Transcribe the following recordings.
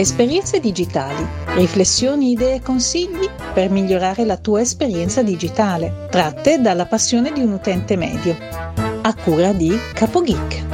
Esperienze digitali, riflessioni, idee e consigli per migliorare la tua esperienza digitale, tratte dalla passione di un utente medio. A cura di CapoGeek.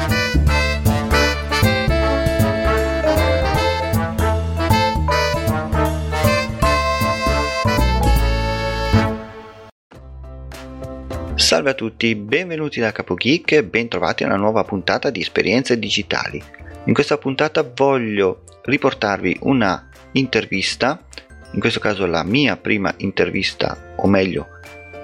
Salve a tutti, benvenuti da CapoGeek e bentrovati a una nuova puntata di Esperienze Digitali. In questa puntata voglio riportarvi una intervista, in questo caso la mia prima intervista, o meglio,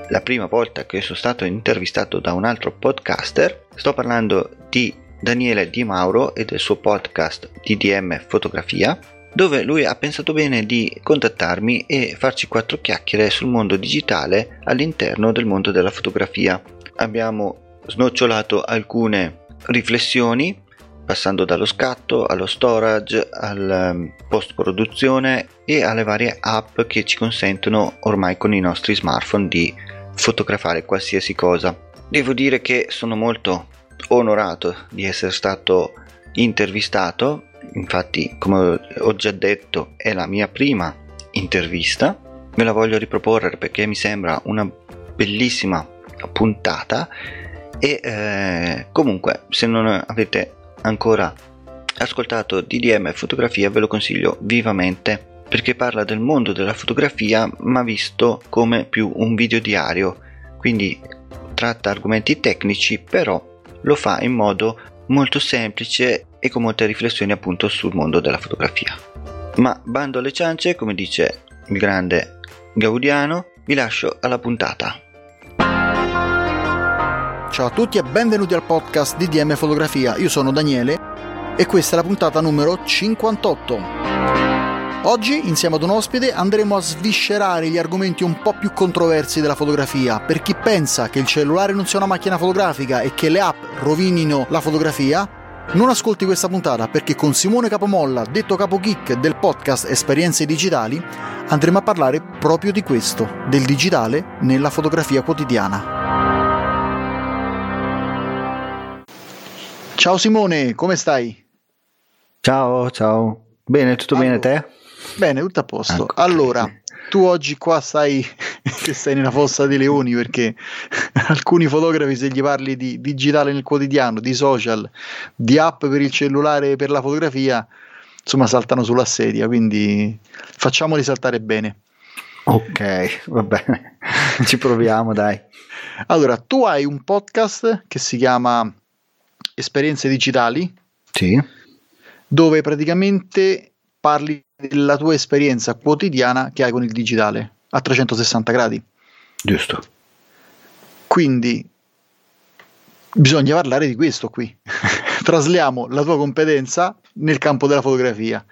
la prima volta che sono stato intervistato da un altro podcaster. Sto parlando di Daniele Di Mauro e del suo podcast DDM Fotografia, dove lui ha pensato bene di contattarmi e farci quattro chiacchiere sul mondo digitale all'interno del mondo della fotografia. Abbiamo snocciolato alcune riflessioni passando dallo scatto allo storage, al ehm, post produzione e alle varie app che ci consentono ormai con i nostri smartphone di fotografare qualsiasi cosa. Devo dire che sono molto onorato di essere stato intervistato, infatti come ho già detto è la mia prima intervista, me la voglio riproporre perché mi sembra una bellissima puntata e eh, comunque se non avete ancora ascoltato DDM Fotografia ve lo consiglio vivamente perché parla del mondo della fotografia ma visto come più un video diario. Quindi tratta argomenti tecnici però lo fa in modo molto semplice e con molte riflessioni appunto sul mondo della fotografia. Ma bando alle ciance come dice il grande Gaudiano vi lascio alla puntata Ciao a tutti e benvenuti al podcast di DM Fotografia. Io sono Daniele e questa è la puntata numero 58. Oggi, insieme ad un ospite, andremo a sviscerare gli argomenti un po' più controversi della fotografia. Per chi pensa che il cellulare non sia una macchina fotografica e che le app rovinino la fotografia, non ascolti questa puntata perché con Simone Capomolla, detto Capo Geek del podcast Esperienze Digitali, andremo a parlare proprio di questo, del digitale nella fotografia quotidiana. Ciao Simone, come stai? Ciao, ciao. Bene, tutto allora, bene te? Bene, tutto a posto. Ecco, allora, tu oggi qua stai che stai nella fossa dei leoni perché alcuni fotografi se gli parli di digitale nel quotidiano, di social, di app per il cellulare per la fotografia, insomma saltano sulla sedia, quindi facciamoli saltare bene. Ok, va bene, ci proviamo dai. Allora, tu hai un podcast che si chiama esperienze digitali. Sì. Dove praticamente parli della tua esperienza quotidiana che hai con il digitale a 360 gradi. Giusto. Quindi bisogna parlare di questo qui. Trasliamo la tua competenza nel campo della fotografia.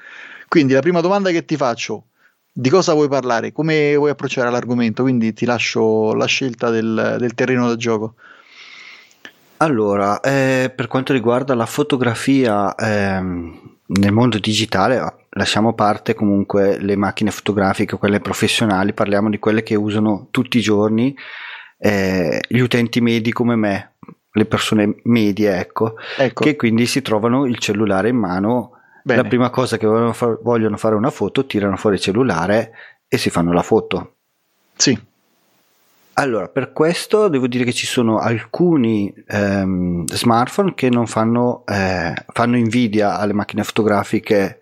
Quindi la prima domanda che ti faccio, di cosa vuoi parlare? Come vuoi approcciare l'argomento? Quindi ti lascio la scelta del, del terreno da gioco. Allora, eh, per quanto riguarda la fotografia ehm, nel mondo digitale, lasciamo a parte comunque le macchine fotografiche, quelle professionali, parliamo di quelle che usano tutti i giorni eh, gli utenti medi come me, le persone medie, ecco, ecco, che quindi si trovano il cellulare in mano. Bene. La prima cosa che vogliono, far, vogliono fare una foto, tirano fuori il cellulare e si fanno la foto. Sì. Allora, per questo devo dire che ci sono alcuni ehm, smartphone che non fanno, eh, fanno invidia alle macchine fotografiche,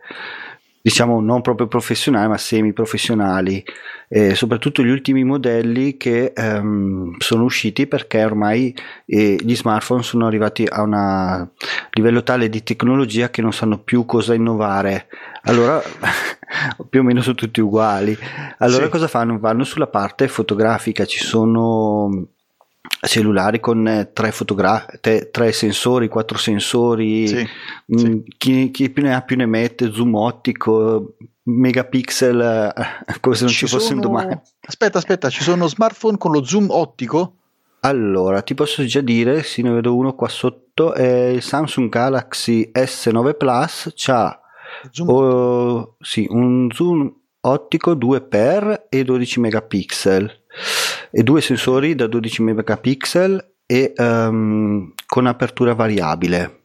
diciamo non proprio professionali, ma semi-professionali, eh, soprattutto gli ultimi modelli che ehm, sono usciti perché ormai eh, gli smartphone sono arrivati a un livello tale di tecnologia che non sanno più cosa innovare. Allora più o meno sono tutti uguali. Allora sì. cosa fanno? Vanno sulla parte fotografica, ci sono cellulari con eh, tre, fotogra- te, tre sensori, quattro sensori, sì, mh, mm, sì. Chi, chi, più ne ha più ne mette, zoom ottico, megapixel, come se non ci, ci fosse un domani. Aspetta, aspetta, ci sono smartphone con lo zoom ottico? Allora, ti posso già dire, sì, ne vedo uno qua sotto, è il Samsung Galaxy S9 Plus, c'ha. Oh, sì, un zoom ottico 2x e 12 megapixel e due sensori da 12 megapixel e um, con apertura variabile.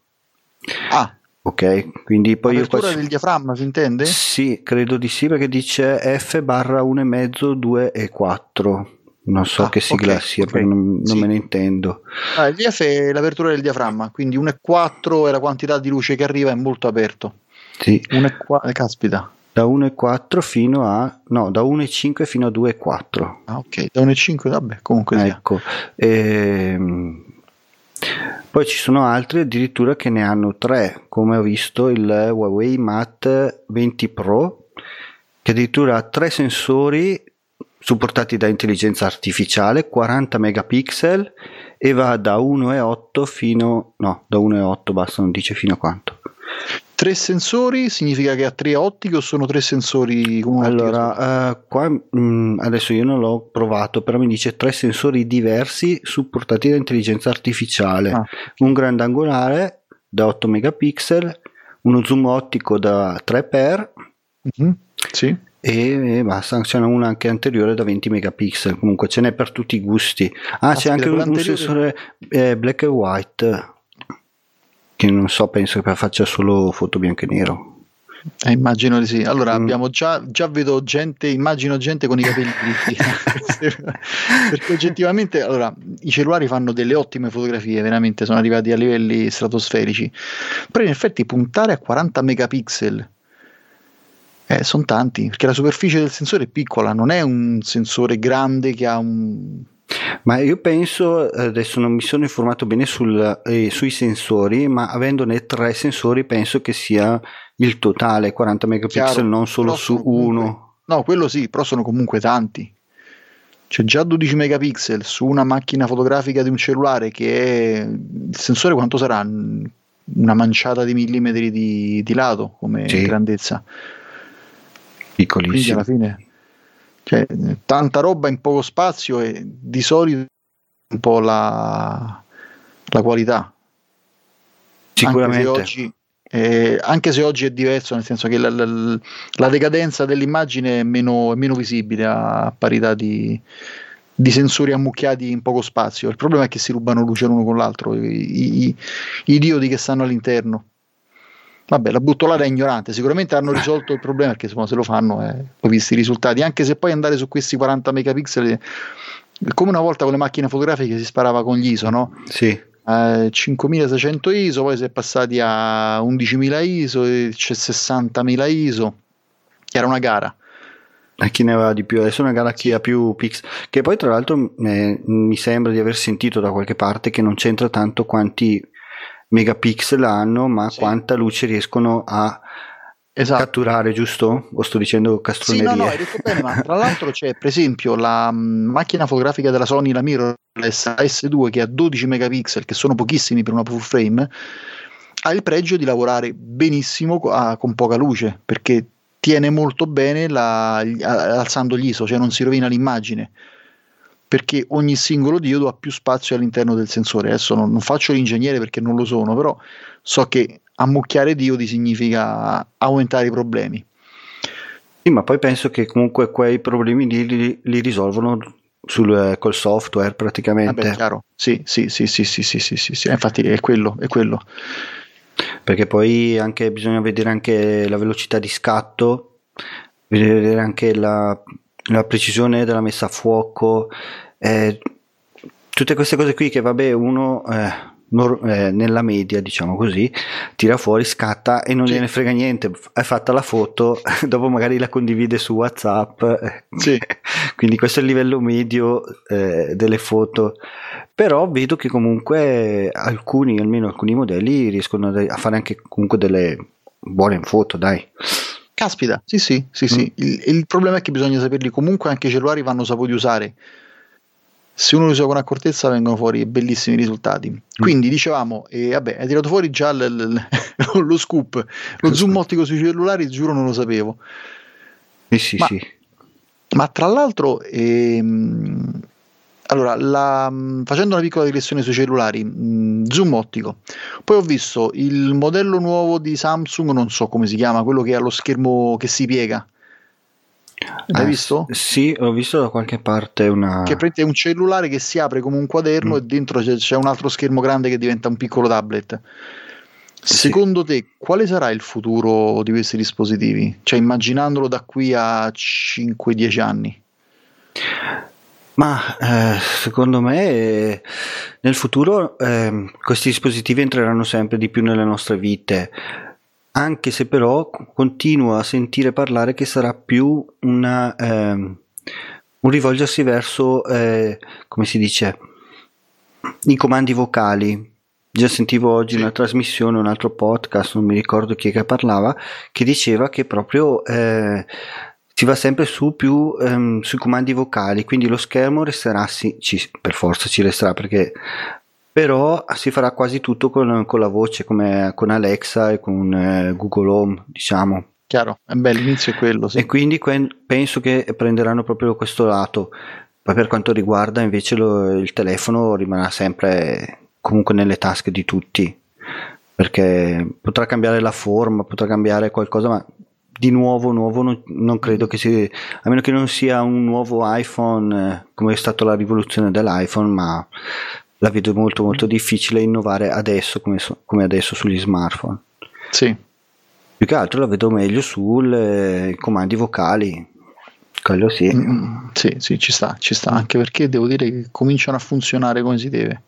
Ah, Ok, quindi poi L'apertura io qua... del diaframma si intende? Sì, credo di sì perché dice F barra 1,5, 2 e 4. Non so Ah, che sigla ok, sia, ok. perché non, Sì. me ne intendo. Ah, il VF è l'apertura del diaframma, quindi 1,4 e la quantità di luce che arriva è molto aperto. Sì, 1,4, eh, caspita. Da 1,4 fino a... no, da 1,5 fino a 2,4. Ah, ok, da 1,5, vabbè, comunque. Ecco. Ehm, Poi ci sono altri addirittura che ne hanno tre, come ho visto il Huawei Mate 20 Pro, che addirittura ha tre sensori supportati da intelligenza artificiale, 40 megapixel e va da 1,8 fino... no, da 1,8 basta, non dice fino a quanto. Tre sensori significa che ha tre ottiche o sono tre sensori con? Allora, eh, qua mh, adesso io non l'ho provato, però mi dice tre sensori diversi supportati da intelligenza artificiale. Ah. Un grandangolare da 8 megapixel, uno zoom ottico da 3x Mhm, Sì. e, e basta, ce n'è uno anche anteriore da 20 megapixel, comunque ce n'è per tutti i gusti. Ah, c'è Aspetta, anche un, un sensore eh, black and white, che non so, penso che faccia solo foto bianco e nero. Eh, immagino di sì. Allora, Mm. abbiamo già, già vedo gente, immagino gente con i capelli dritti. Perché oggettivamente, allora, i cellulari fanno delle ottime fotografie, veramente sono arrivati a livelli stratosferici. Però in effetti puntare a 40 megapixel eh, sono tanti, perché la superficie del sensore è piccola, non è un sensore grande che ha un... Ma io penso, adesso non mi sono informato bene sul, eh, sui sensori, ma avendone tre sensori penso che sia il totale 40 megapixel, Chiaro, non solo su comunque- uno. No, quello sì, però sono comunque tanti. C'è già 12 megapixel su una macchina fotografica di un cellulare che è... Il sensore quanto sarà? Una manciata di millimetri di, di lato come Sì. grandezza. Quindi Piccolissimo. alla fine... Cioè, tanta roba in poco spazio e di solito un po' la, la qualità. Sicuramente. Anche se, oggi, eh, anche se oggi è diverso, nel senso che la, la- la decadenza dell'immagine è meno, è meno visibile a parità di, di sensori ammucchiati in poco spazio. Il problema è che si rubano luce l'uno con l'altro, i, i- i diodi che stanno all'interno. Vabbè, la butto là da ignorante, sicuramente hanno risolto il problema perché insomma, se lo fanno, eh, ho visto i risultati, anche se poi andare su questi 40 megapixel, è come una volta con le macchine fotografiche si sparava con gli ISO, no? Sì. eh, 5600 ISO, poi si è passati a 11.000 ISO, c'è 60.000 ISO, era una gara. A chi ne aveva di più? Adesso è una gara chi ha più pixel. Che poi, tra l'altro, eh, mi sembra di aver sentito da qualche parte che non c'entra tanto quanti megapixel hanno, ma Sì. quanta luce riescono a Esatto. catturare, giusto? O sto dicendo Sì, castronerie? no, no, hai detto bene, ma tra l'altro c'è per esempio la mm, macchina fotografica della Sony, la mirrorless S2 che ha 12 megapixel, che sono pochissimi per una full frame, ha il pregio di lavorare benissimo a- con poca luce, perché tiene molto bene la- alzando gli ISO, cioè non si rovina l'immagine, perché ogni singolo diodo ha più spazio all'interno del sensore. Adesso non, non faccio l'ingegnere perché non lo sono, però so che ammucchiare diodi significa aumentare i problemi. Sì, ma poi penso che comunque quei problemi lì li, li risolvono sul, col software praticamente. Vabbè, chiaro. Sì, sì, sì, sì, sì, sì, sì, sì, sì. Eh, Infatti è quello, è quello. perché poi anche bisogna vedere anche la velocità di scatto, vedere anche la, la precisione della messa a fuoco, eh, tutte queste cose qui che vabbè uno eh, nor- eh, nella media diciamo così tira fuori, scatta e non Sì. gliene frega niente, è fatta la foto, dopo magari la condivide su Whatsapp, Sì. quindi questo è il livello medio eh, delle foto però vedo che comunque alcuni, almeno alcuni modelli riescono a fare anche comunque delle buone foto, dai. Caspita, sì, sì, sì, sì. Il, il problema è che bisogna saperli comunque, anche i cellulari vanno saputi usare. Se uno li usa con accortezza vengono fuori bellissimi risultati. Quindi dicevamo, e vabbè, hai tirato fuori già l- l- lo scoop, lo zoom ottico sui cellulari, giuro non lo sapevo. Sì, sì, Ma- sì. Ma tra l'altro, ehm, allora, la- mh, facendo una piccola digressione sui cellulari, mh, zoom ottico, poi ho visto il modello nuovo di Samsung, non so come si chiama, quello che ha lo schermo che si piega. L'hai Ah, visto? Sì, ho visto da qualche parte una... Che è un cellulare che si apre come un quaderno Mm. e dentro c'è, c'è un altro schermo grande che diventa un piccolo tablet. Secondo sì. te, quale sarà il futuro di questi dispositivi? Cioè, immaginandolo da qui a 5-10 anni? Ma eh, secondo me nel futuro eh, questi dispositivi entreranno sempre di più nelle nostre vite, anche se però continuo a sentire parlare che sarà più una, ehm, un rivolgersi verso, eh, come si dice, i comandi vocali. Già sentivo oggi una trasmissione, un altro podcast, non mi ricordo chi è che parlava, che diceva che proprio eh, si va sempre su più ehm, sui comandi vocali, quindi lo schermo resterà, sì, ci, per forza ci resterà perché però si farà quasi tutto con, con la voce come con Alexa e con eh, Google Home, diciamo. Chiaro, è bello, l'inizio è quello. Sì. E quindi que- penso che prenderanno proprio questo lato. Poi per quanto riguarda invece lo, il telefono rimarrà sempre comunque nelle tasche di tutti perché potrà cambiare la forma, potrà cambiare qualcosa, ma di nuovo, nuovo non, non, credo che sia, a meno che non sia un nuovo iPhone eh, come è stata la rivoluzione dell'iPhone, ma la vedo molto molto difficile innovare adesso come, so, come adesso sugli smartphone. Sì. Più che altro la vedo meglio sui eh, comandi vocali, quello sì. Mm, sì, sì, ci sta, ci sta, anche perché devo dire che cominciano a funzionare come si deve.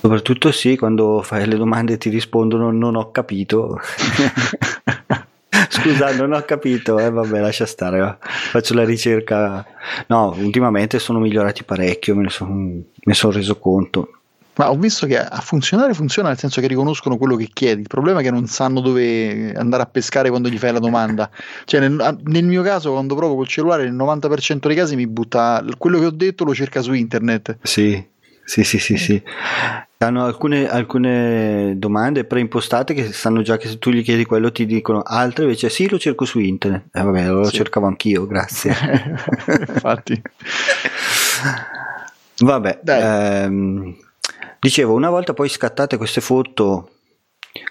Soprattutto sì, quando fai le domande e ti rispondono non ho capito. Scusa, non ho capito. Eh, vabbè, lascia stare. Va. Faccio la ricerca. No, ultimamente sono migliorati parecchio, me ne sono son reso conto. Ma ho visto che a funzionare funziona nel senso che riconoscono quello che chiedi. Il problema è che non sanno dove andare a pescare quando gli fai la domanda. Cioè, nel, nel mio caso, quando provo col cellulare, nel 90% dei casi mi butta quello che ho detto, lo cerca su internet. Sì, sì, sì, sì, sì. Hanno alcune, alcune domande preimpostate che sanno già che se tu gli chiedi quello ti dicono, altre invece sì, lo cerco su internet. Eh vabbè, lo sì. cercavo anch'io, grazie. Infatti. Vabbè, ehm, dicevo, una volta poi scattate queste foto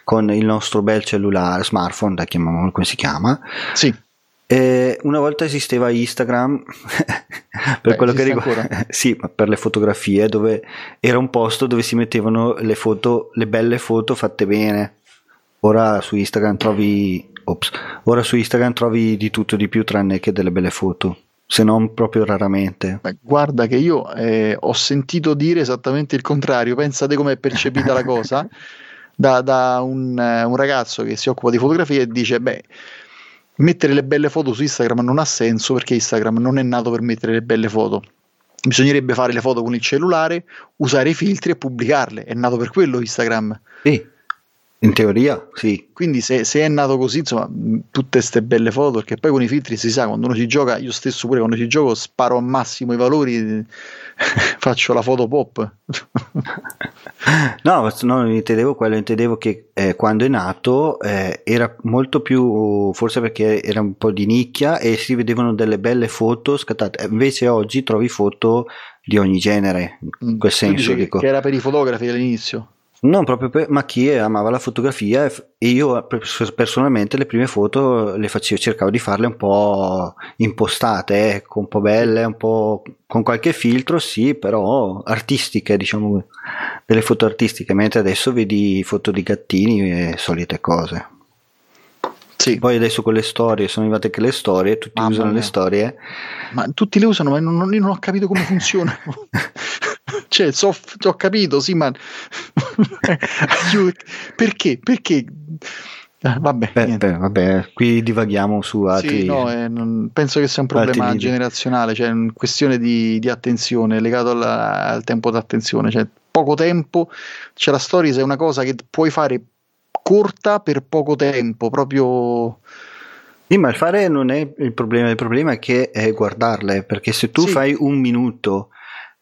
con il nostro bel cellulare, smartphone, da chiamiamolo come si chiama. Sì. Eh, una volta esisteva Instagram per Beh, quello che riguarda sì, per le fotografie dove era un posto dove si mettevano le foto, le belle foto fatte bene. Ora su Instagram trovi ops, ora su Instagram trovi di tutto di più tranne che delle belle foto se non proprio raramente. Guarda che io eh, ho sentito dire esattamente il contrario, pensate com'è percepita la cosa da, da un, uh, un, ragazzo che si occupa di fotografia e dice, beh, mettere le belle foto su Instagram non ha senso perché Instagram non è nato per mettere le belle foto. Bisognerebbe fare le foto con il cellulare, usare i filtri e pubblicarle. È nato per quello Instagram. Sì, in teoria, sì. Quindi se, se, è nato così, insomma, tutte queste belle foto, perché poi con i filtri si sa, quando uno ci gioca, io stesso pure quando ci gioco sparo al massimo i valori, faccio la foto pop. no, non intendevo quello, intendevo che eh, quando è nato eh, era molto più, forse perché era un po' di nicchia e si vedevano delle belle foto scattate, invece oggi trovi foto di ogni genere, in quel senso. Dico. Che era per i fotografi all'inizio. Non proprio per, ma chi amava la fotografia e io personalmente le prime foto le facevo, cercavo di farle un po' impostate, ecco, un po' belle, un po' con qualche filtro, sì, però artistiche, diciamo, delle foto artistiche, mentre adesso vedi foto di gattini e solite cose. Sì. Poi adesso con le storie, sono arrivate anche le storie, tutti Mamma usano mia. le storie. Ma tutti le usano, ma non, non, io non ho capito come funziona. cioè, so, ho capito, sì, ma perché? Perché? Eh, vabbè, beh, beh, vabbè, qui divaghiamo su altri. Sì, no, eh, non, penso che sia un problema generazionale, cioè una questione di, di attenzione, legato alla, al tempo d'attenzione. Cioè, poco tempo, c'è la storia, è una cosa che puoi fare corta per poco tempo, proprio. Sì, ma il fare non è il problema, il problema è che è guardarle, perché se tu sì. fai un minuto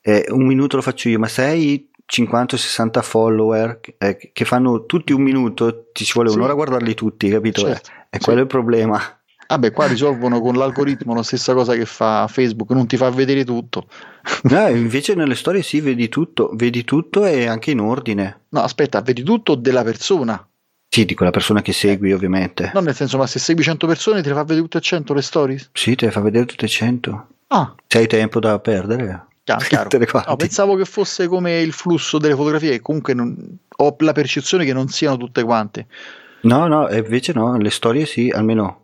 eh, un minuto lo faccio io, ma se hai 50-60 follower eh, che fanno tutti un minuto, ti ci vuole sì. un'ora a guardarli tutti, capito? Certo. E sì. quello è il problema. Vabbè, qua risolvono con l'algoritmo la stessa cosa che fa Facebook, non ti fa vedere tutto. No, invece nelle storie sì, vedi tutto, vedi tutto e anche in ordine. No, aspetta, vedi tutto della persona. Sì, di quella persona che segui, eh. ovviamente. No, nel senso, ma se segui 100 persone, te le fa vedere tutte e 100 le stories? Sì, te le fa vedere tutte e 100. Ah. Se hai tempo da perdere. Chiaro, chiaro. No, pensavo che fosse come il flusso delle fotografie, comunque non, ho la percezione che non siano tutte quante. No, no, invece no, le storie sì, almeno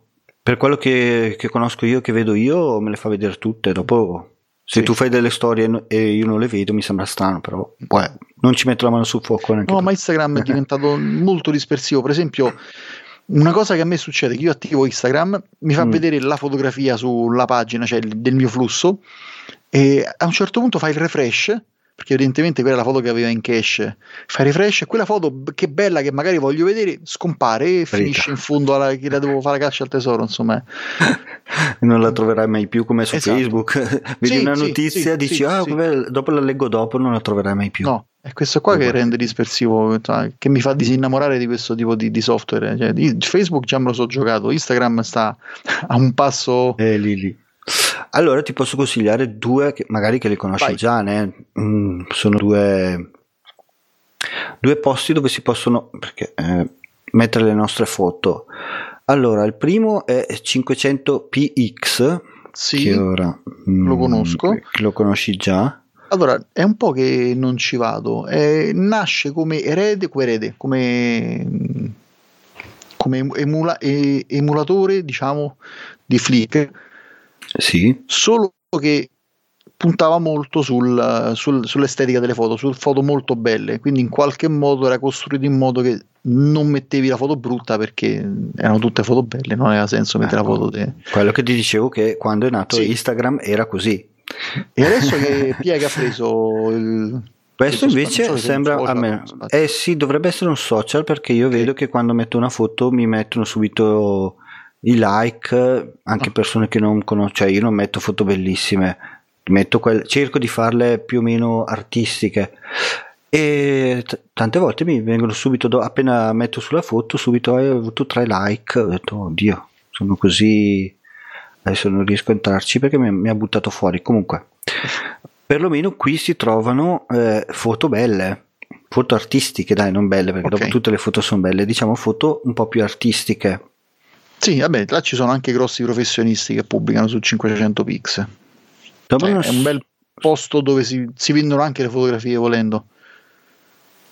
per quello che, che conosco io, che vedo io, me le fa vedere tutte. Dopo, se sì. tu fai delle storie e io non le vedo, mi sembra strano, però beh, non ci metto la mano sul fuoco. No, tu. ma Instagram è diventato molto dispersivo. Per esempio, una cosa che a me succede, che io attivo Instagram, mi fa mm. vedere la fotografia sulla pagina, cioè del mio flusso, e a un certo punto fa il refresh perché evidentemente quella è la foto che aveva in cache. Fai refresh e quella foto che bella che magari voglio vedere scompare e Rita. finisce in fondo alla, che la devo fare la caccia al tesoro insomma. Non la troverai mai più come su esatto. Facebook. Vedi sì, una notizia sì, dici sì, ah dopo la leggo dopo non la troverai mai più. No è questo qua che rende dispersivo che mi fa disinnamorare di questo tipo di, di software. Cioè, Facebook già me lo so giocato Instagram sta a un passo eh, lì lì allora ti posso consigliare due che magari che le conosci Vai. già, né? Mm, sono due, due posti dove si possono perché, eh, mettere le nostre foto. Allora, il primo è 500px, sì, che ora mm, lo conosco. Lo conosci già? Allora, è un po' che non ci vado. Eh, nasce come erede, erede come, come emula, emulatore, diciamo, di Flickr sì. Solo che puntava molto sul, sul, sull'estetica delle foto, su foto molto belle, quindi in qualche modo era costruito in modo che non mettevi la foto brutta perché erano tutte foto belle, non aveva senso mettere ecco, la foto. De... Quello che ti dicevo che quando è nato sì. Instagram era così. E adesso che Piega ha preso il... Questo invece sembra a me. Eh sì, dovrebbe essere un social perché io vedo che quando metto una foto mi mettono subito i like, anche ah. persone che non conosco, cioè io non metto foto bellissime, metto quel, cerco di farle più o meno artistiche e t- tante volte mi vengono subito, do- appena metto sulla foto, subito hai avuto tre like, ho detto oddio, sono così, adesso non riesco a entrarci perché mi, mi ha buttato fuori, comunque perlomeno qui si trovano eh, foto belle foto artistiche dai non belle perché okay. dopo tutte le foto sono belle diciamo foto un po' più artistiche sì, vabbè, là ci sono anche grossi professionisti che pubblicano su 500 pix. Cioè, è un bel posto dove si, si, vendono anche le fotografie volendo.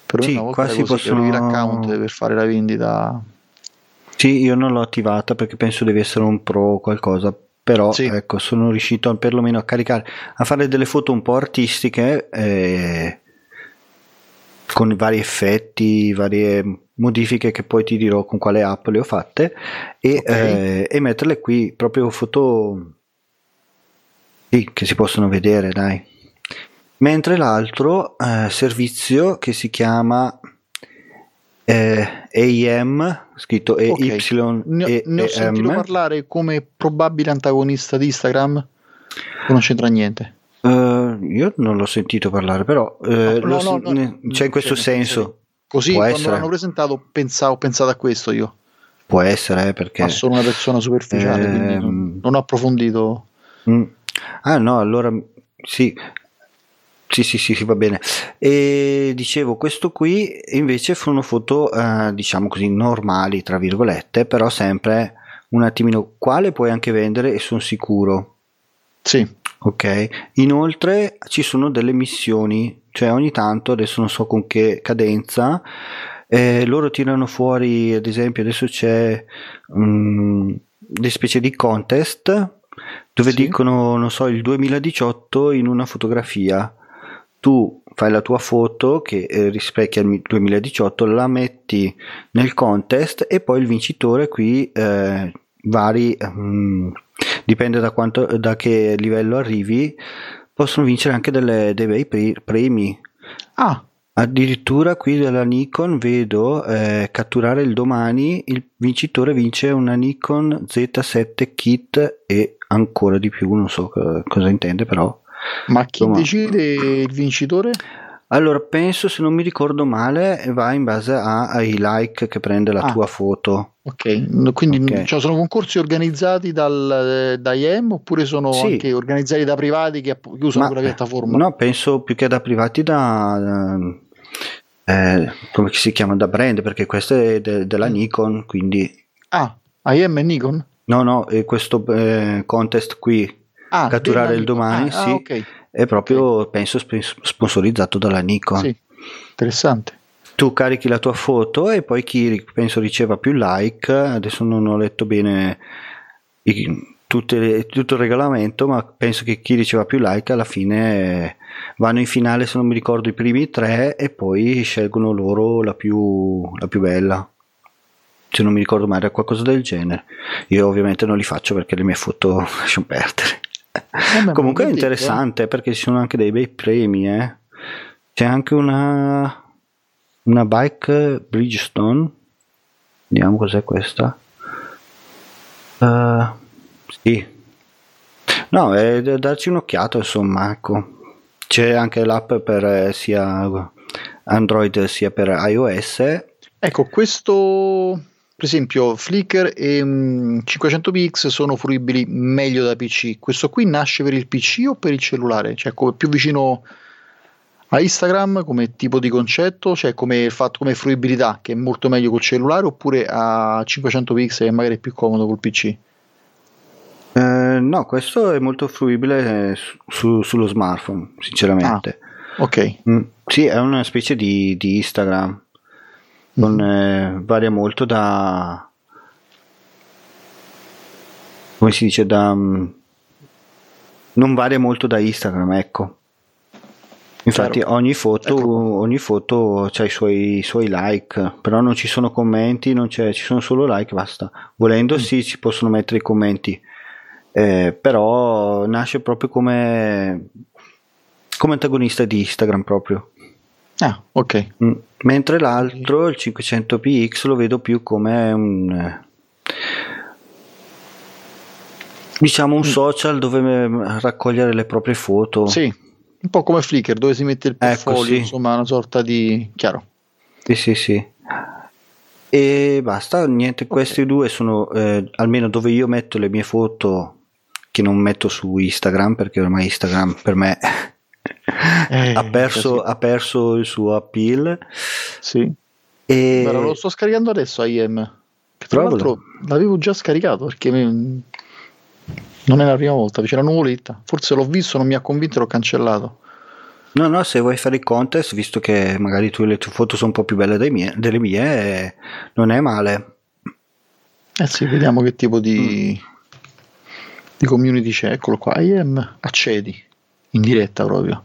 Però sì, una volta qua si possono... l'account per fare la vendita. Sì, io non l'ho attivata perché penso devi essere un pro o qualcosa. Però sì. ecco, sono riuscito perlomeno a caricare, a fare delle foto un po' artistiche. Eh, con vari effetti, varie modifiche che poi ti dirò con quale app le ho fatte e, okay. eh, e metterle qui proprio foto sì, che si possono vedere dai mentre l'altro eh, servizio che si chiama eh, AEM scritto EY okay. ne, ne ho sentito parlare come probabile antagonista di Instagram non c'entra niente Uh, io non l'ho sentito parlare, però uh, no, no, no, ne, c'è in questo senso. Così Può quando essere. l'hanno presentato pensavo, ho pensato a questo io. Può essere, eh, perché... Ma sono una persona superficiale, eh, quindi non, non ho approfondito. Mm. Ah no, allora sì, sì, sì, sì, sì, va bene. E dicevo, questo qui invece sono foto, eh, diciamo così, normali, tra virgolette, però sempre un attimino quale puoi anche vendere e sono sicuro. Sì. Ok, inoltre ci sono delle missioni, cioè ogni tanto, adesso non so con che cadenza, eh, loro tirano fuori, ad esempio, adesso c'è um, delle specie di contest dove sì. dicono, non so, il 2018 in una fotografia. Tu fai la tua foto che eh, rispecchia il 2018, la metti nel contest e poi il vincitore qui eh, vari um, dipende da, quanto, da che livello arrivi, possono vincere anche delle, dei bei premi. Ah. Addirittura qui della Nikon vedo eh, catturare il domani il vincitore vince una Nikon Z7 Kit e ancora di più, non so cosa intende però. Ma chi insomma, decide il vincitore? Allora, penso se non mi ricordo male, va in base a, ai like che prende la ah. tua foto. Ok, quindi okay. Cioè sono concorsi organizzati dal, da IEM oppure sono sì. anche organizzati da privati che, che usano Ma, quella piattaforma? No, penso più che da privati da... da eh, come si chiama? Da brand, perché questo è de, della mm. Nikon, quindi... Ah, IEM e Nikon? No, no, questo eh, contest qui Ah, catturare il domani, Nikon. Ah, sì. ah, ok. È proprio, penso, sp- sponsorizzato dalla Nikon. Sì, interessante. Tu carichi la tua foto e poi chi penso riceva più like, adesso non ho letto bene i- tutte le- tutto il regolamento, ma penso che chi riceva più like alla fine vanno in finale, se non mi ricordo, i primi tre e poi scelgono loro la più, la più bella. Se non mi ricordo male, era qualcosa del genere. Io ovviamente non li faccio perché le mie foto lasciano perdere. Vabbè, Comunque è interessante perché ci sono anche dei bei premi, eh. C'è anche una una bike Bridgestone. Vediamo cos'è questa. Eh, sì. No, è da darci un'occhiata, insomma, ecco. C'è anche l'app per eh, sia Android sia per iOS. Ecco, questo per esempio Flickr e mm, 500px sono fruibili meglio da PC. Questo qui nasce per il PC o per il cellulare? Cioè, come più vicino a Instagram come tipo di concetto, cioè come fatto come fruibilità, che è molto meglio col cellulare, oppure a 500px che magari è più comodo col PC. Eh, no, questo è molto fruibile su- su- sullo smartphone, sinceramente. Ok. Mm, sì, è una specie di, di Instagram. Con, eh, varia molto da come si dice da mm, non varia molto da Instagram ecco infatti Chiaro. ogni foto Ecco. ogni foto ha i suoi, i suoi like però non ci sono commenti non c'è, ci sono solo like basta volendo sì ci possono mettere i commenti eh, però nasce proprio come come antagonista di Instagram proprio Ah, ok. Mm, Mentre l'altro, il 500px, lo vedo più come un eh, diciamo un social dove eh, raccogliere le proprie foto. Sì, un po' come Flickr dove si mette il Ecco, portfolio, sì. insomma, una sorta di chiaro. Sì, sì, sì. E basta, niente, questi due sono eh, almeno dove io metto le mie foto che non metto su Instagram perché ormai Instagram per me Eh, ha, perso, ha perso il suo appeal. Sì. E... Lo sto scaricando adesso IM. Che tra Provalo. l'altro l'avevo già scaricato perché mi- non è la prima volta, c'era nuvoletta. Forse l'ho visto, non mi ha convinto e l'ho cancellato. No, no, se vuoi fare i contest, visto che magari tu le tue foto sono un po' più belle dei mie- delle mie, eh, non è male. Eh sì, vediamo che tipo di, di community c'è. Eccolo qua, IM, accedi in diretta proprio.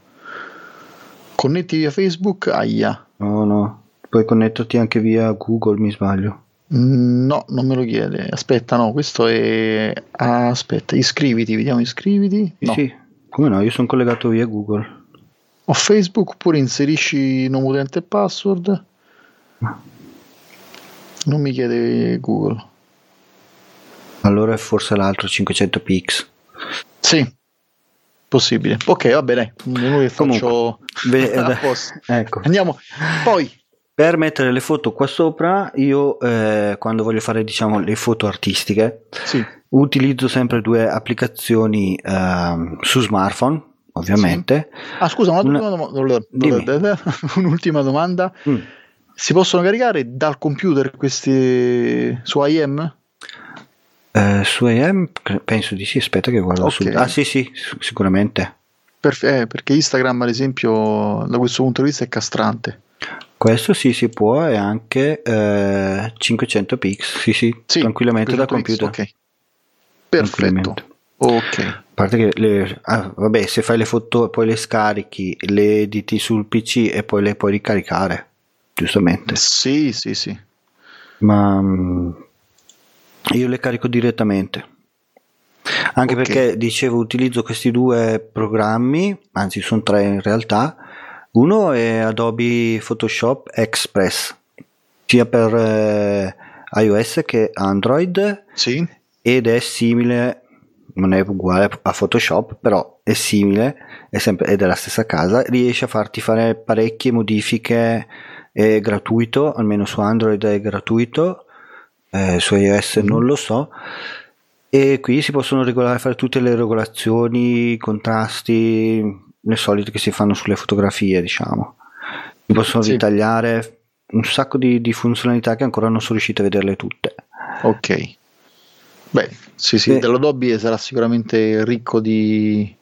Connetti via Facebook, aia. No, no, puoi connetterti anche via Google, mi sbaglio. Mm, No, non me lo chiede. Aspetta, no, questo è. ah, aspetta, iscriviti, vediamo iscriviti. No. sì, come no, io sono collegato via Google. O Facebook oppure inserisci nome utente e password. Non mi chiede Google. Allora è forse l'altro 500px. Sì, possibile. Ok, va bene. Noi faccio Ve- posto. ecco. Andiamo. Poi, Per mettere le foto qua sopra, io eh, quando voglio fare diciamo le foto artistiche, sì, utilizzo sempre due applicazioni ehm, su smartphone, ovviamente. Ah, scusa, Una- un'ultima domanda. Mm. Si possono caricare dal computer questi su IM? Eh, su AM penso di sì, aspetta che guardo Ok. su. Ah sì sì, sicuramente. Per- eh, perché Instagram, ad esempio, da questo punto di vista è castrante. Questo sì si può e anche eh, 500 px, sì sì, Sì, tranquillamente da 500x, computer. Ok. Perfetto. Ok. A parte che le, ah, vabbè, se fai le foto e poi le scarichi, le editi sul PC e poi le puoi ricaricare, giustamente. Sì, sì, sì. Ma mm, io le carico direttamente. Anche Ok. perché dicevo utilizzo questi due programmi, anzi sono tre in realtà. Uno è Adobe Photoshop Express, sia per eh, iOS che Android Sì. ed è simile, non è uguale a Photoshop, però è simile, è sempre, è della stessa casa, riesce a farti fare parecchie modifiche, è gratuito, almeno su Android è gratuito, eh, su iOS non lo so, e qui si possono regolare, fare tutte le regolazioni, i contrasti, le solite che si fanno sulle fotografie, diciamo. Si possono Sì. ritagliare un sacco di, di funzionalità che ancora non sono riuscito a vederle tutte. Ok. Beh, sì, sì, Eh. dell'Adobe sarà sicuramente ricco di,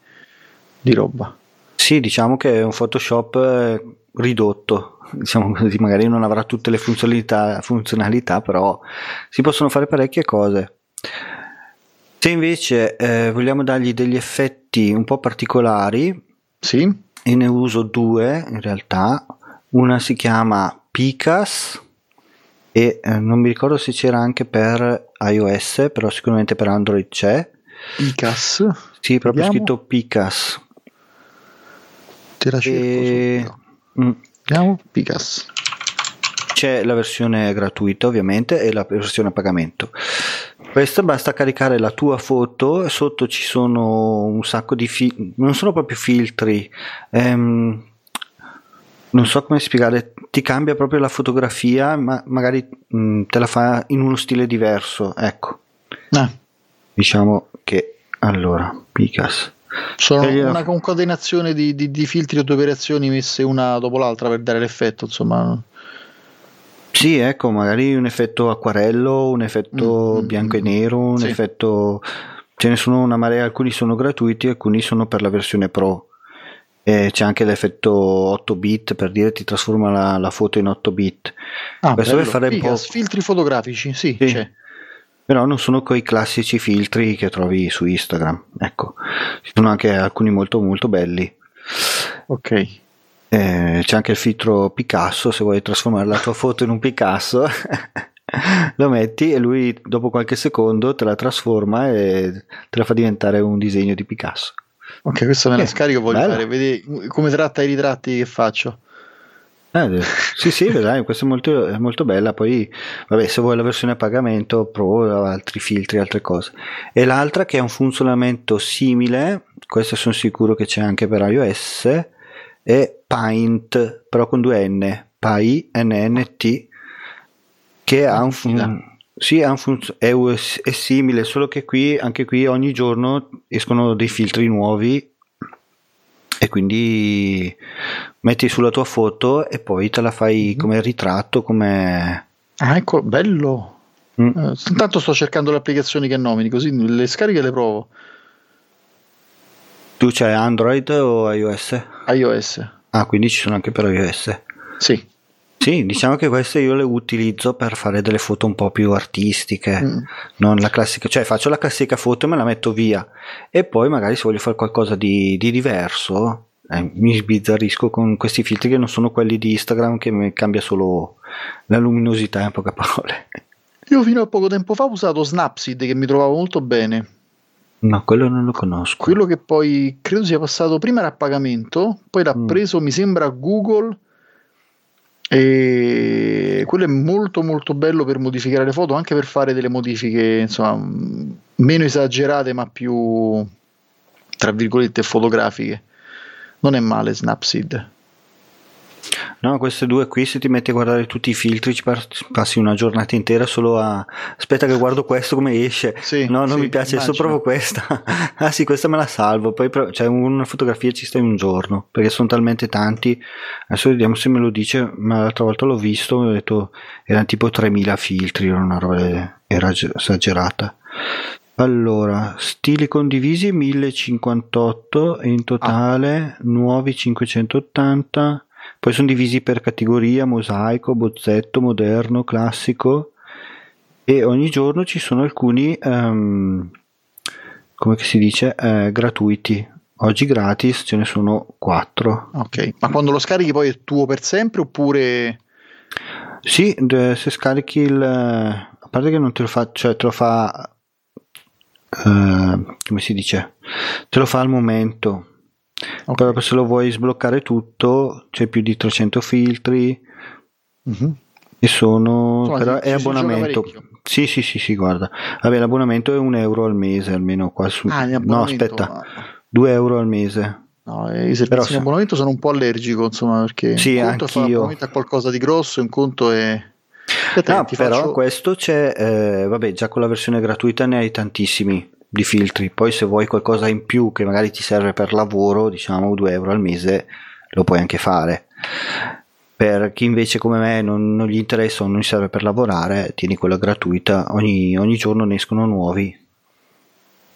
di roba. Sì, diciamo che è un Photoshop ridotto, diciamo così, magari non avrà tutte le funzionalità, funzionalità, però si possono fare parecchie cose. Se invece eh, vogliamo dargli degli effetti un po' particolari, Sì? e ne uso due in realtà, una si chiama Picas e eh, non mi ricordo se c'era anche per iOS, però sicuramente per Android c'è. Icas. Sì, proprio Vediamo. scritto Picas. Te la cerco E- subito. Mm, Vediamo. Picas. C'è la versione gratuita ovviamente e la versione a pagamento. Questa basta caricare la tua foto, e sotto ci sono un sacco di filtri, non sono proprio filtri, ehm, non so come spiegare, ti cambia proprio la fotografia, ma magari mm, te la fa in uno stile diverso, ecco, Ah, diciamo che allora, Picas. Sono E gliela- una concatenazione di, di- di filtri o di operazioni messe una dopo l'altra per dare l'effetto, insomma. Sì, ecco, magari un effetto acquarello, un effetto Mm, mm, bianco e mm. nero, un Sì. effetto... Ce ne sono una marea, alcuni sono gratuiti, alcuni sono per la versione Pro. E c'è anche l'effetto 8 bit, per dire ti trasforma la, la foto in 8 bit. Ah, Questo bello. per fare un Picas, po'... filtri fotografici, sì, Sì. c'è. Però non sono quei classici filtri che trovi su Instagram. Ecco, ci sono anche alcuni molto molto belli. Ok. Eh, c'è anche il filtro Picasso, se vuoi trasformare la tua foto in un Picasso, lo metti e lui dopo qualche secondo te la trasforma e te la fa diventare un disegno di Picasso. Ok, questa me la Eh, scarico, voglio bello. fare, vedi come tratta i ritratti che faccio. Eh, sì, sì, vedrai, questa è molto, è molto bella. Poi, vabbè, se vuoi la versione a pagamento, Pro, altri filtri, altre cose. E l'altra che è un funzionamento simile, questa sono sicuro che c'è anche per iOS, è Paint, però con due N, P-I-N-N-T, che ha un, fun- sì, ha un funz- è, è simile, solo che qui, anche qui, ogni giorno escono dei filtri nuovi e quindi metti sulla tua foto e poi te la fai come ritratto, come... Ah, ecco, bello. Mm. Eh, intanto sto cercando le applicazioni che nomini, così le scariche le provo. Tu c'hai Android o iOS? iOS. Ah, quindi ci sono anche per iOS. Sì. Sì, diciamo che queste io le utilizzo per fare delle foto un po' più artistiche, Mm. non la classica, cioè faccio la classica foto e me la metto via e poi magari se voglio fare qualcosa di, di diverso eh, mi sbizzarrisco con questi filtri che non sono quelli di Instagram che mi cambia solo la luminosità in poche parole. Io fino a poco tempo fa ho usato Snapseed che mi trovavo molto bene. No, quello non lo conosco. Quello che poi credo sia passato prima era a pagamento, poi l'ha Mm. preso, mi sembra, Google. E quello è molto molto bello per modificare le foto, anche per fare delle modifiche, insomma, mh, meno esagerate, ma più tra virgolette fotografiche. Non è male Snapseed. No, queste due qui, se ti metti a guardare tutti i filtri, ci passi una giornata intera solo a. Aspetta, che guardo questo come esce. Sì, no, non sì, mi piace, adesso immagino. provo questa. ah, sì, questa me la salvo. Poi, pro- cioè, una fotografia ci sta in un giorno perché sono talmente tanti. Adesso vediamo se me lo dice. Ma l'altra volta l'ho visto ho detto erano tipo 3000 filtri. Era una roba era ge- esagerata. Allora, stili condivisi 1058 e in totale nuovi 580. Poi sono divisi per categoria, mosaico, bozzetto, moderno, classico e ogni giorno ci sono alcuni, ehm, come si dice, eh, gratuiti. Oggi gratis ce ne sono 4. Ok, ma quando lo scarichi poi è tuo per sempre oppure... Sì, se scarichi il... A parte che non te lo fa, cioè te lo fa... eh, come si dice? Te lo fa al momento. Ok. Però se lo vuoi sbloccare tutto c'è più di 300 filtri Mhm. e sono... Insomma, però si- è abbonamento. Sì, sì, sì, sì, guarda. Vabbè, l'abbonamento è un euro al mese almeno qua su... Ah, no, aspetta, ma- 2 euro al mese. No, eh, i servizi Però in abbonamento sono un po' allergico, insomma, perché Sì, un conto anch'io. abbonamento a qualcosa di grosso, un conto è... Aspetta, No, ti però faccio- questo c'è, eh, vabbè, già con la versione gratuita ne hai tantissimi di filtri. Poi se vuoi qualcosa in più che magari ti serve per lavoro, diciamo 2 euro al mese, lo puoi anche fare. Per chi invece come me non, non gli interessa o non gli serve per lavorare, tieni quella gratuita, ogni, ogni giorno ne escono nuovi.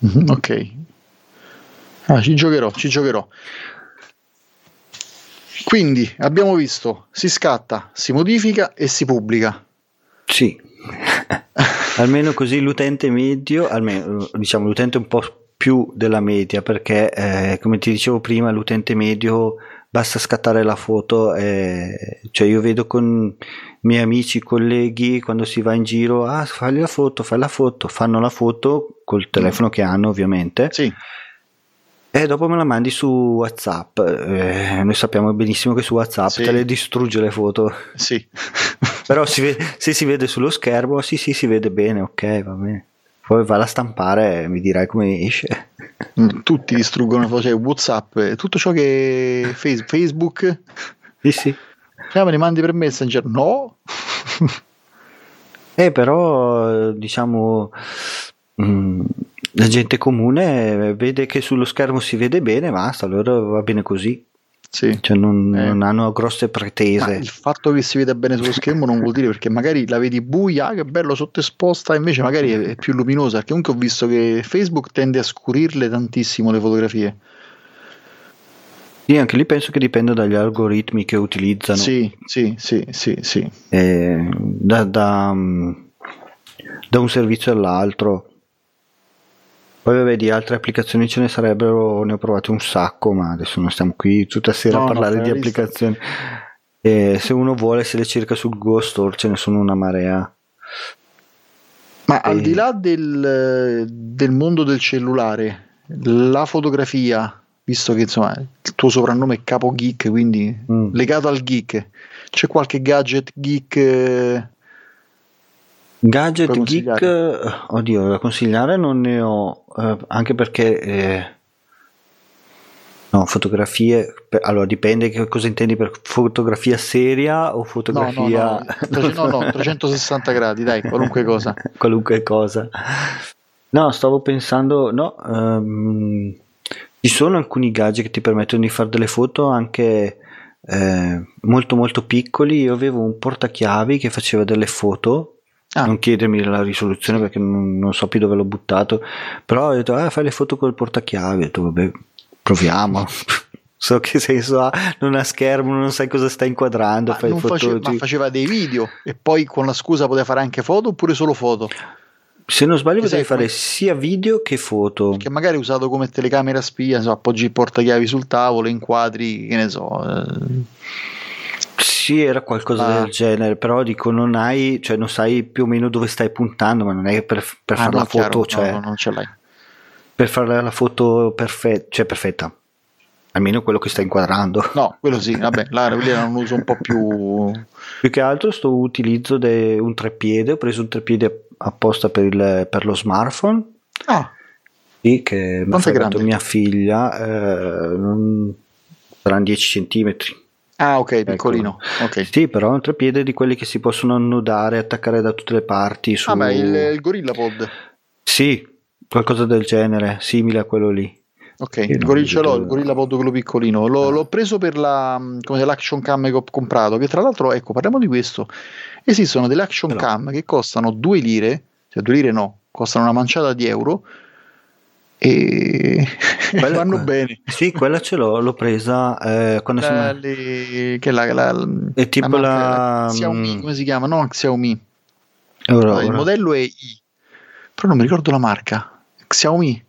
Mm-hmm, ok. Ah, ci giocherò, ci giocherò. Quindi abbiamo visto, si scatta, si modifica e si pubblica. Sì, almeno così l'utente medio, almeno diciamo l'utente un po' più della media, perché eh, come ti dicevo prima, l'utente medio basta scattare la foto, eh, cioè io vedo con i miei amici, colleghi, quando si va in giro, ah fai la foto, fai la foto, fanno la foto col telefono che hanno ovviamente. Sì e dopo me la mandi su WhatsApp. Eh, noi sappiamo benissimo che su WhatsApp sì. te le distrugge le foto. Sì. Però si vede, se si vede sullo schermo, sì, sì, si vede bene, ok, va bene. Poi va a stampare e mi dirai come esce. Mm, tutti distruggono cioè WhatsApp, tutto ciò che è Facebook. Sì, sì. Ah, me ne mandi per Messenger? No. eh, però, diciamo... Mh, mm, la gente comune vede che sullo schermo si vede bene, basta, allora va bene così. Sì. Cioè non, eh. non, hanno grosse pretese. Ma il fatto che si veda bene sullo schermo non vuol dire perché magari la vedi buia, che bello sottoesposta, invece magari è, più luminosa. Perché comunque ho visto che Facebook tende a scurirle tantissimo le fotografie. Sì, anche lì penso che dipenda dagli algoritmi che utilizzano. Sì, sì, sì, sì, sì. Eh, da, da, da un servizio all'altro poi vabbè, di altre applicazioni ce ne sarebbero, ne ho provate un sacco, ma adesso non stiamo qui tutta sera no, a parlare di applicazioni. E se uno vuole, se le cerca sul Google Store, ce ne sono una marea. Ma e... al di là del, del, mondo del cellulare, la fotografia, visto che insomma il tuo soprannome è Capo Geek, quindi mm. legato al geek, c'è qualche gadget geek eh, Gadget geek, oddio, da consigliare non ne ho, eh, anche perché eh, no, fotografie, per, allora dipende che cosa intendi per fotografia seria o fotografia... No, no, no, no, no 360 gradi, dai, qualunque cosa. qualunque cosa. No, stavo pensando, no, um, ci sono alcuni gadget che ti permettono di fare delle foto anche eh, molto molto piccoli. Io avevo un portachiavi che faceva delle foto Ah. Non chiedermi la risoluzione perché non, non, so più dove l'ho buttato, però ho detto, ah, fai le foto col portachiavi, ho detto, vabbè, proviamo. so che senso ha, non ha schermo, non sai cosa sta inquadrando. Ma, fai face, ma faceva dei video e poi con la scusa poteva fare anche foto oppure solo foto? Se non sbaglio, potevi fare sia video che foto. Che magari usato come telecamera spia, so, appoggi il portachiavi sul tavolo, inquadri, che ne so. Eh sì, era qualcosa ah. del genere, però dico, non hai, cioè non sai più o meno dove stai puntando, ma non è per, per ah, fare la foto, chiaro, cioè, no, non ce l'hai. Per fare la foto perfetta, cioè perfetta, almeno quello che stai inquadrando. No, quello sì, vabbè, là era un uso un po' più... Più che altro sto utilizzo di un treppiede, ho preso un treppiede apposta per, il, per lo smartphone. Ah. Sì, che mi ha fatto mia figlia, eh, non, saranno 10 centimetri Ah, ok, ecco. piccolino. Ecco. Okay. Sì, però è un treppiede di quelli che si possono annodare, attaccare da tutte le parti. Su... Ah, ma il, il Gorilla Pod? Sì, qualcosa del genere, simile a quello lì. Ok, il gorilla ce l'ho, il Gorilla Pod quello piccolino. L'ho, ah. l'ho preso per la, come l'action cam che ho comprato, che tra l'altro, ecco, parliamo di questo. Esistono delle action Però. cam che costano 2 lire, cioè 2 lire no, costano una manciata di euro, e quella, vanno bene. Sì, quella ce l'ho, l'ho presa eh, quando la, sono... Le, che la, la, è tipo la, la, Xiaomi, mm. come si chiama? Non Xiaomi. Ora, il ora. modello è I, però non mi ricordo la marca. Xiaomi.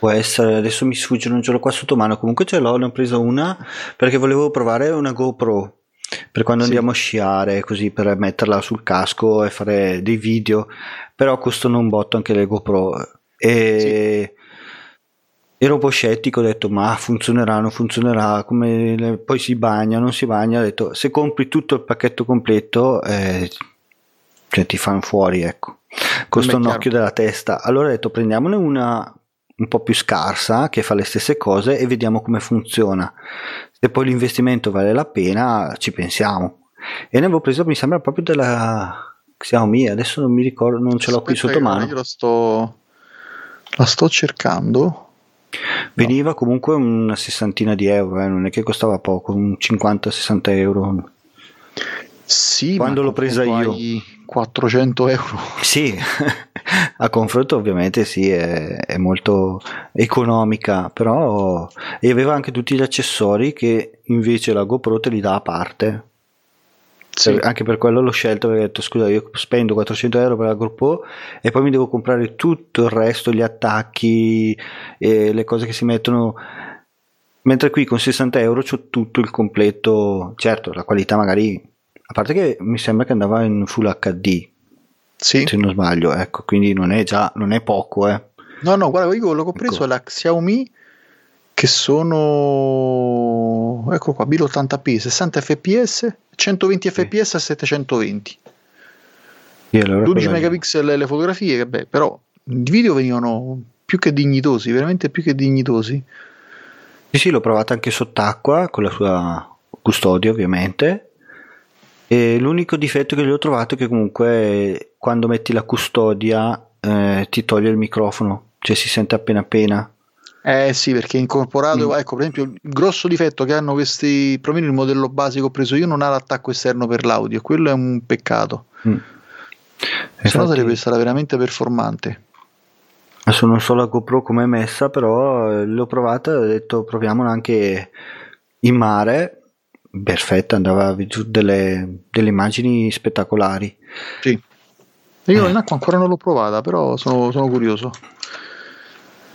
Può essere, adesso mi sfugge, non ce l'ho qua sotto mano. Comunque ce l'ho, ne ho presa una perché volevo provare una GoPro per quando sì. andiamo a sciare, così per metterla sul casco e fare dei video. Però costano un botto anche le GoPro. E sì ero un po' scettico, ho detto ma funzionerà, non funzionerà, come poi si bagna, non si bagna, ho detto se compri tutto il pacchetto completo eh, cioè ti fanno fuori, ecco, costa un occhio della testa. Allora ho detto prendiamone una un po' più scarsa che fa le stesse cose e vediamo come funziona. Se poi l'investimento vale la pena ci pensiamo. E ne avevo preso, mi sembra proprio della Xiaomi, adesso non mi ricordo, non ce l'ho Aspetta qui sotto mano. Io sto, la sto cercando Veniva comunque una sessantina di euro, eh, non è che costava poco, un 50-60 euro. Sì, quando l'ho presa io 400 euro. Sì, a confronto ovviamente sì, è, è, molto economica, però e aveva anche tutti gli accessori che invece la GoPro te li dà a parte. Sì. Anche per quello l'ho scelto perché ho detto scusa io spendo 400 euro per la GoPro e poi mi devo comprare tutto il resto, gli attacchi e le cose che si mettono mentre qui con 60 euro c'ho tutto il completo certo la qualità magari a parte che mi sembra che andava in full HD sì. se non sbaglio ecco quindi non è già non è poco eh no no guarda io quello che ho preso ecco. la Xiaomi che sono ecco qua 1080p 60 fps 120 sì. fps a 720 sì, allora 12 megapixel le fotografie beh, però i video venivano più che dignitosi veramente più che dignitosi. Sì sì l'ho provata anche sott'acqua con la sua custodia ovviamente. E l'unico difetto che gli ho trovato è che comunque quando metti la custodia eh, ti toglie il microfono cioè si sente appena appena eh sì, perché incorporato, mm. ecco per esempio il grosso difetto che hanno questi, perlomeno il modello basico preso io non ha l'attacco esterno per l'audio, quello è un peccato. Mm. Se no sarebbe stata veramente performante. Non so la GoPro come è messa, però eh, l'ho provata e ho detto proviamola anche in mare. Perfetta, andava giù delle, delle immagini spettacolari. Sì. Io eh. in acqua ancora non l'ho provata, però sono, sono curioso.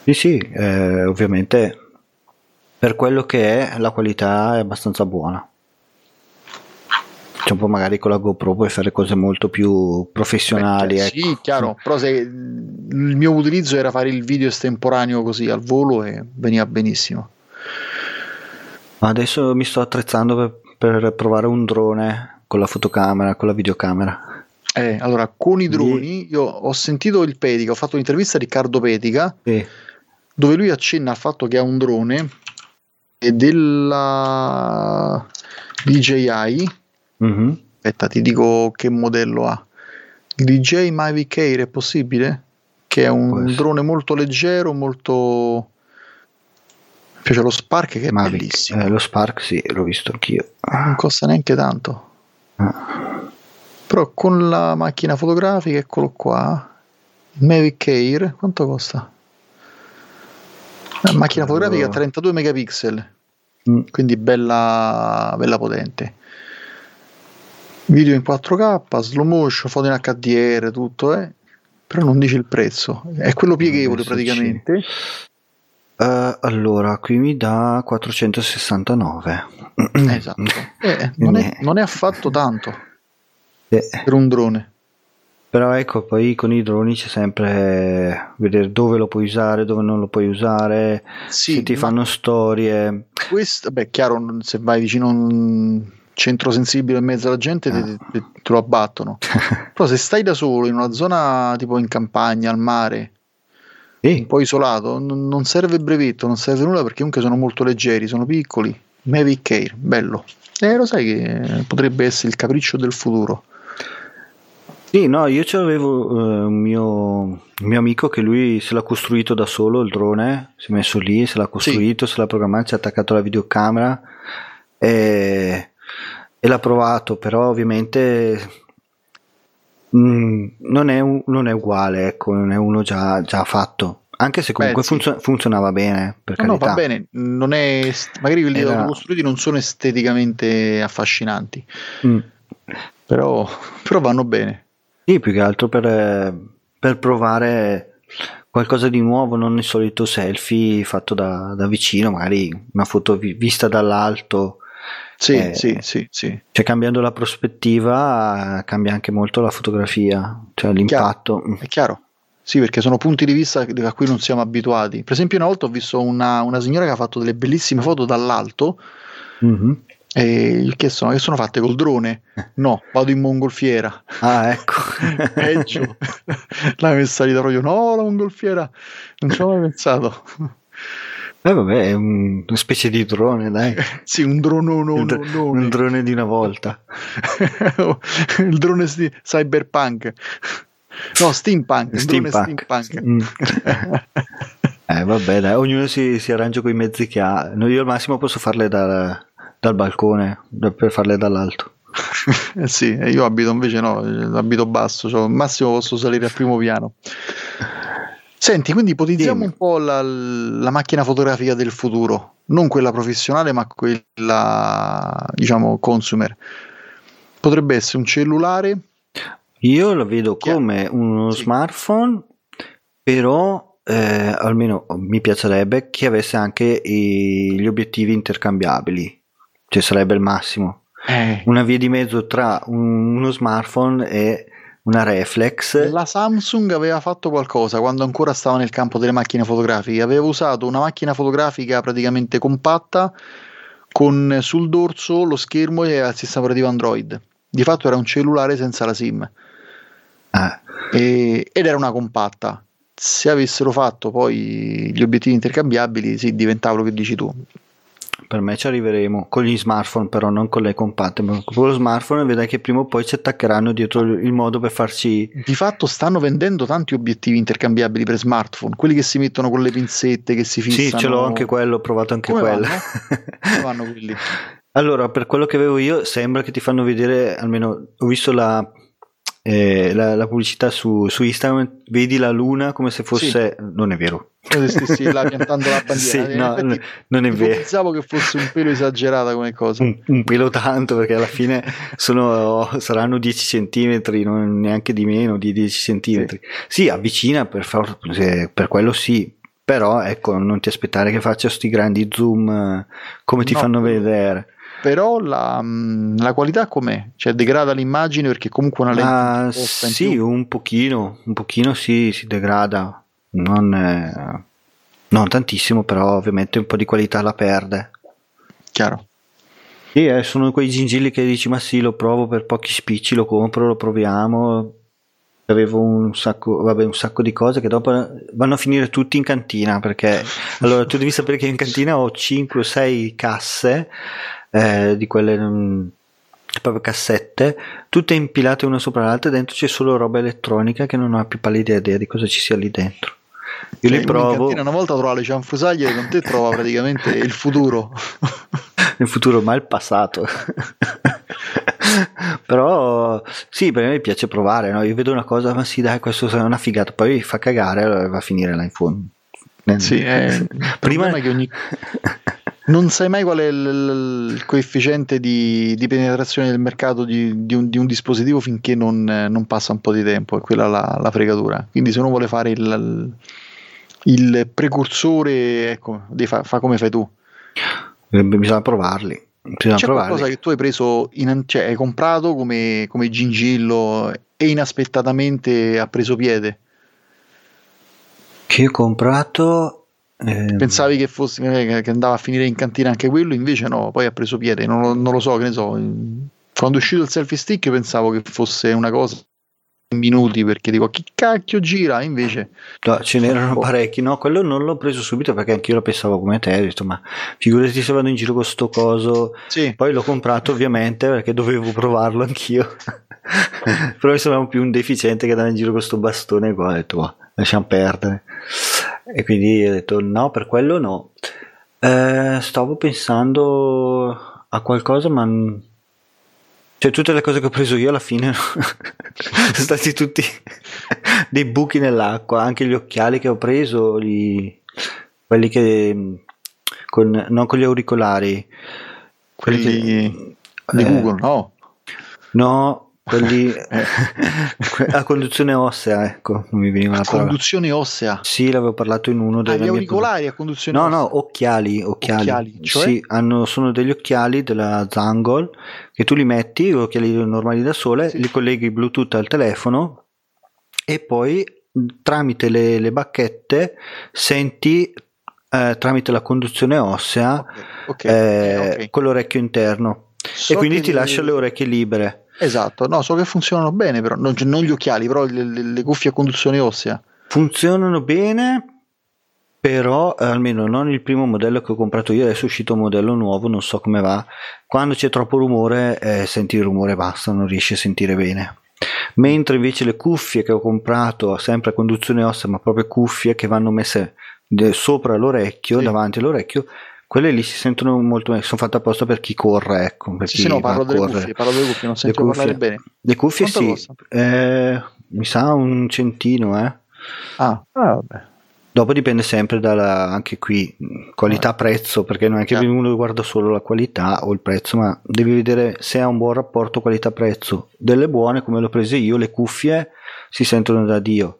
Sì, sì, eh, ovviamente per quello che è la qualità è abbastanza buona. Cioè, un po' magari con la GoPro puoi fare cose molto più professionali. Beh, ecco. Sì, chiaro, però se il mio utilizzo era fare il video estemporaneo così al volo e veniva benissimo. Adesso mi sto attrezzando per, per provare un drone con la fotocamera, con la videocamera. Eh, allora, con i droni, io ho sentito il Pedica, ho fatto un'intervista a Riccardo Pedica. Sì dove lui accenna al fatto che ha un drone e della DJI mm-hmm. aspetta ti dico che modello ha il DJI Mavic Air è possibile? che è un drone molto leggero molto mi piace lo Spark che è Mavic. bellissimo eh, lo Spark sì l'ho visto anch'io non costa neanche tanto ah. però con la macchina fotografica eccolo qua Mavic Air quanto costa? Una macchina fotografica a 32 megapixel, mm. quindi bella, bella potente. Video in 4K, slow motion, foto in HDR, tutto, eh? però non dice il prezzo, è quello pieghevole praticamente. Uh, allora, qui mi dà 469. Esatto, eh, non, è, non, è, affatto tanto eh. per un drone. Però ecco, poi con i droni c'è sempre vedere dove lo puoi usare, dove non lo puoi usare, sì, se ti fanno storie. Questo, beh, chiaro, se vai vicino a un centro sensibile in mezzo alla gente ah. te, te, te, lo abbattono. Però se stai da solo in una zona tipo in campagna, al mare, sì. un po' isolato, n- non serve brevetto, non serve nulla perché comunque sono molto leggeri, sono piccoli. Mavic Air, bello. Eh, lo sai che potrebbe essere il capriccio del futuro. Sì, no, io c'avevo uh, un, mio, un mio amico che lui se l'ha costruito da solo il drone, si è messo lì, se l'ha costruito, sì. se l'ha programmato, si è attaccato alla videocamera e, e l'ha provato, però ovviamente mh, mm, non, è un, non, è uguale, ecco, non è uno già, già fatto. Anche se comunque Beh, sì. funzo- funzionava bene. Per no, carità. no, va bene. Non è, magari quelli Era... costruiti non sono esteticamente affascinanti, mm. però, però vanno bene. Sì, più che altro per, per provare qualcosa di nuovo, non il solito selfie fatto da, da vicino, magari una foto vi, vista dall'alto. Sì, eh, sì, sì, sì. Cioè cambiando la prospettiva cambia anche molto la fotografia, cioè l'impatto. Chiaro, è chiaro. Sì, perché sono punti di vista a cui non siamo abituati. Per esempio, una volta ho visto una, una signora che ha fatto delle bellissime foto dall'alto mm-hmm. E chiesto, ma che sono fatte col drone? No, vado in mongolfiera. Ah, ecco. Peggio. La messa di proprio, no, la mongolfiera. Non ci ho mai pensato. Eh vabbè, è un, una specie di drone, dai. sì, un drone, un, dr- un drone di una volta. il drone di cyberpunk. No, steampunk. steampunk. steampunk. Mm. eh vabbè, dai, ognuno si, si arrangia con i mezzi che ha. Io al massimo posso farle da dal balcone per farle dall'alto. eh sì, io abito invece no, abito basso, cioè, al massimo posso salire al primo piano. Senti, quindi ipotizziamo un po' la, la, macchina fotografica del futuro, non quella professionale, ma quella, diciamo, consumer. Potrebbe essere un cellulare. Io lo vedo come uno sì. smartphone, però eh, almeno mi piacerebbe che avesse anche i, gli obiettivi intercambiabili, cioè sarebbe il massimo. Eh. Una via di mezzo tra un, uno smartphone e una reflex. La Samsung aveva fatto qualcosa quando ancora stava nel campo delle macchine fotografiche, aveva usato una macchina fotografica praticamente compatta con sul dorso lo schermo e il sistema operativo Android. Di fatto era un cellulare senza la SIM. Ah. E, ed era una compatta. Se avessero fatto poi gli obiettivi intercambiabili, sì, diventava quello che dici tu per me ci arriveremo con gli smartphone, però non con le compatte, ma con lo smartphone vedrai che prima o poi ci attaccheranno dietro il modo per farci. Di fatto stanno vendendo tanti obiettivi intercambiabili per smartphone, quelli che si mettono con le pinzette che si fissano. Sì, ce l'ho anche quello, ho provato anche Come quello. Vanno? Vanno quelli? Allora, per quello che avevo io, sembra che ti fanno vedere, almeno ho visto la, eh, la, la, pubblicità su, su, Instagram, vedi la luna come se fosse... Sì. Non è vero. Se stessi là piantando la bandiera. Sì, no, no, non è vero. Pensavo che fosse un pelo esagerata come cosa. Un, un pelo tanto, perché alla fine sono, saranno 10 centimetri, non neanche di meno di 10 centimetri. Sì, sì avvicina per, for- per quello sì, però ecco, non ti aspettare che faccia questi grandi zoom eh, come ti no, fanno vedere però la, mm, la, qualità com'è? Cioè degrada l'immagine perché comunque una lente uh, sì, un pochino, un pochino sì, si degrada, non, è, non tantissimo, però ovviamente un po' di qualità la perde. Chiaro. Sì, eh, sono quei gingilli che dici ma sì, lo provo per pochi spicci, lo compro, lo proviamo. Avevo un sacco, vabbè, un sacco di cose che dopo vanno a finire tutti in cantina perché allora tu devi sapere che in cantina ho 5 o 6 casse eh, di quelle um, proprio cassette, tutte impilate una sopra l'altra, e dentro c'è solo roba elettronica che non ho più pallida idea di cosa ci sia lì dentro. Io cioè, li provo. Cantina, una volta trova le cianfrusaglie e con te trova praticamente il futuro. il futuro, ma il passato. Però sì, per me piace provare. No? Io vedo una cosa, ma sì, dai, questo è una figata, poi fa cagare, allora va a finire l'iPhone. Sì, eh, prima che ogni non sai mai qual è il, il coefficiente di, di, penetrazione del mercato di, di, un, di un, dispositivo finché non, non, passa un po' di tempo, è quella la, la fregatura. Quindi se uno vuole fare il, il precursore, ecco, fa, fa, come fai tu. Eh, bisogna provarli. Bisogna C'è provarli. qualcosa che tu hai preso, in, cioè hai comprato come, come gingillo e inaspettatamente ha preso piede? Che ho comprato eh, Pensavi che, fosse, che andava a finire in cantina anche quello, invece no, poi ha preso piede, non, non lo so, che ne so. Quando è uscito il selfie stick pensavo che fosse una cosa in minuti perché dico chi cacchio gira? Invece no, ce n'erano parecchi. No quello non l'ho preso subito perché anch'io lo pensavo come te ho detto ma figurati se vado in giro con sto coso. Sì. poi l'ho comprato ovviamente perché dovevo provarlo anch'io. Però mi sembrava più un deficiente che andava in giro con sto bastone qua ho detto oh, lasciamo perdere e quindi ho detto no, per quello no. Eh, stavo pensando a qualcosa, ma cioè tutte le cose che ho preso io alla fine sono stati tutti dei buchi nell'acqua, anche gli occhiali che ho preso, gli... quelli che con... non con gli auricolari, quelli, quelli che... di eh, Google, no? No, quelli a conduzione ossea, ecco, non mi veniva la parola. Conduzione ossea? Sì, l'avevo parlato in uno dei... Ah, auricolari a conduzione no, ossea? No, no, occhiali, occhiali. occhiali cioè? Sì, hanno, sono degli occhiali della Zangol che tu li metti, occhiali normali da sole, sì. li colleghi Bluetooth al telefono e poi tramite le, le bacchette senti eh, tramite la conduzione ossea okay, okay, eh, okay. con l'orecchio interno so e quindi ti lascia le orecchie libere. Esatto, no, so che funzionano bene, però non, non gli occhiali, però le, le, le, cuffie a conduzione ossea. Funzionano bene, però eh, almeno non il primo modello che ho comprato io, adesso è uscito un modello nuovo, non so come va. Quando c'è troppo rumore, eh, senti il rumore basta, non riesci a sentire bene. Mentre invece le cuffie che ho comprato, sempre a conduzione ossea, ma proprio cuffie che vanno messe sopra l'orecchio, sì. davanti all'orecchio, quelle lì si sentono molto meglio, sono fatte apposta per chi corre, ecco. Per sì, chi sì, no, parlo delle corre. cuffie, parlo delle cuffie, non sento parlare bene. Le cuffie Quanto sì, eh, mi sa un centino, eh. Ah, ah vabbè. Dopo dipende sempre dalla, anche qui, qualità-prezzo, perché non è che Chiaro. uno guarda solo la qualità o il prezzo, ma devi vedere se ha un buon rapporto qualità-prezzo. Delle buone, come l'ho prese io, le cuffie si sentono da Dio.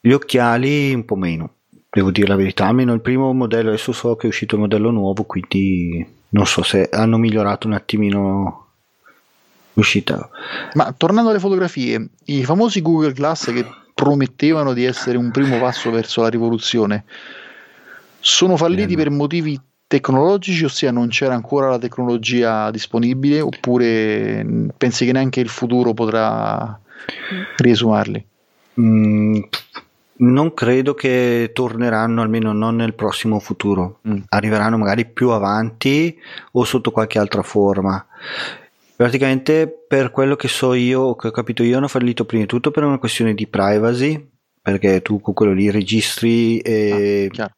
Gli occhiali un po' meno, devo dire la verità, almeno il primo modello, adesso so che è uscito il modello nuovo, quindi non so se hanno migliorato un attimino l'uscita. Ma tornando alle fotografie, i famosi Google Glass che promettevano di essere un primo passo verso la rivoluzione sono falliti Eh, per motivi tecnologici, ossia non c'era ancora la tecnologia disponibile, oppure pensi che neanche il futuro potrà riesumarli? Mm, non credo che torneranno, almeno non nel prossimo futuro. Mm. Arriveranno magari più avanti o sotto qualche altra forma. Praticamente, per quello che so io, o che ho capito io, hanno fallito prima di tutto per una questione di privacy, perché tu con quello lì registri e Ah.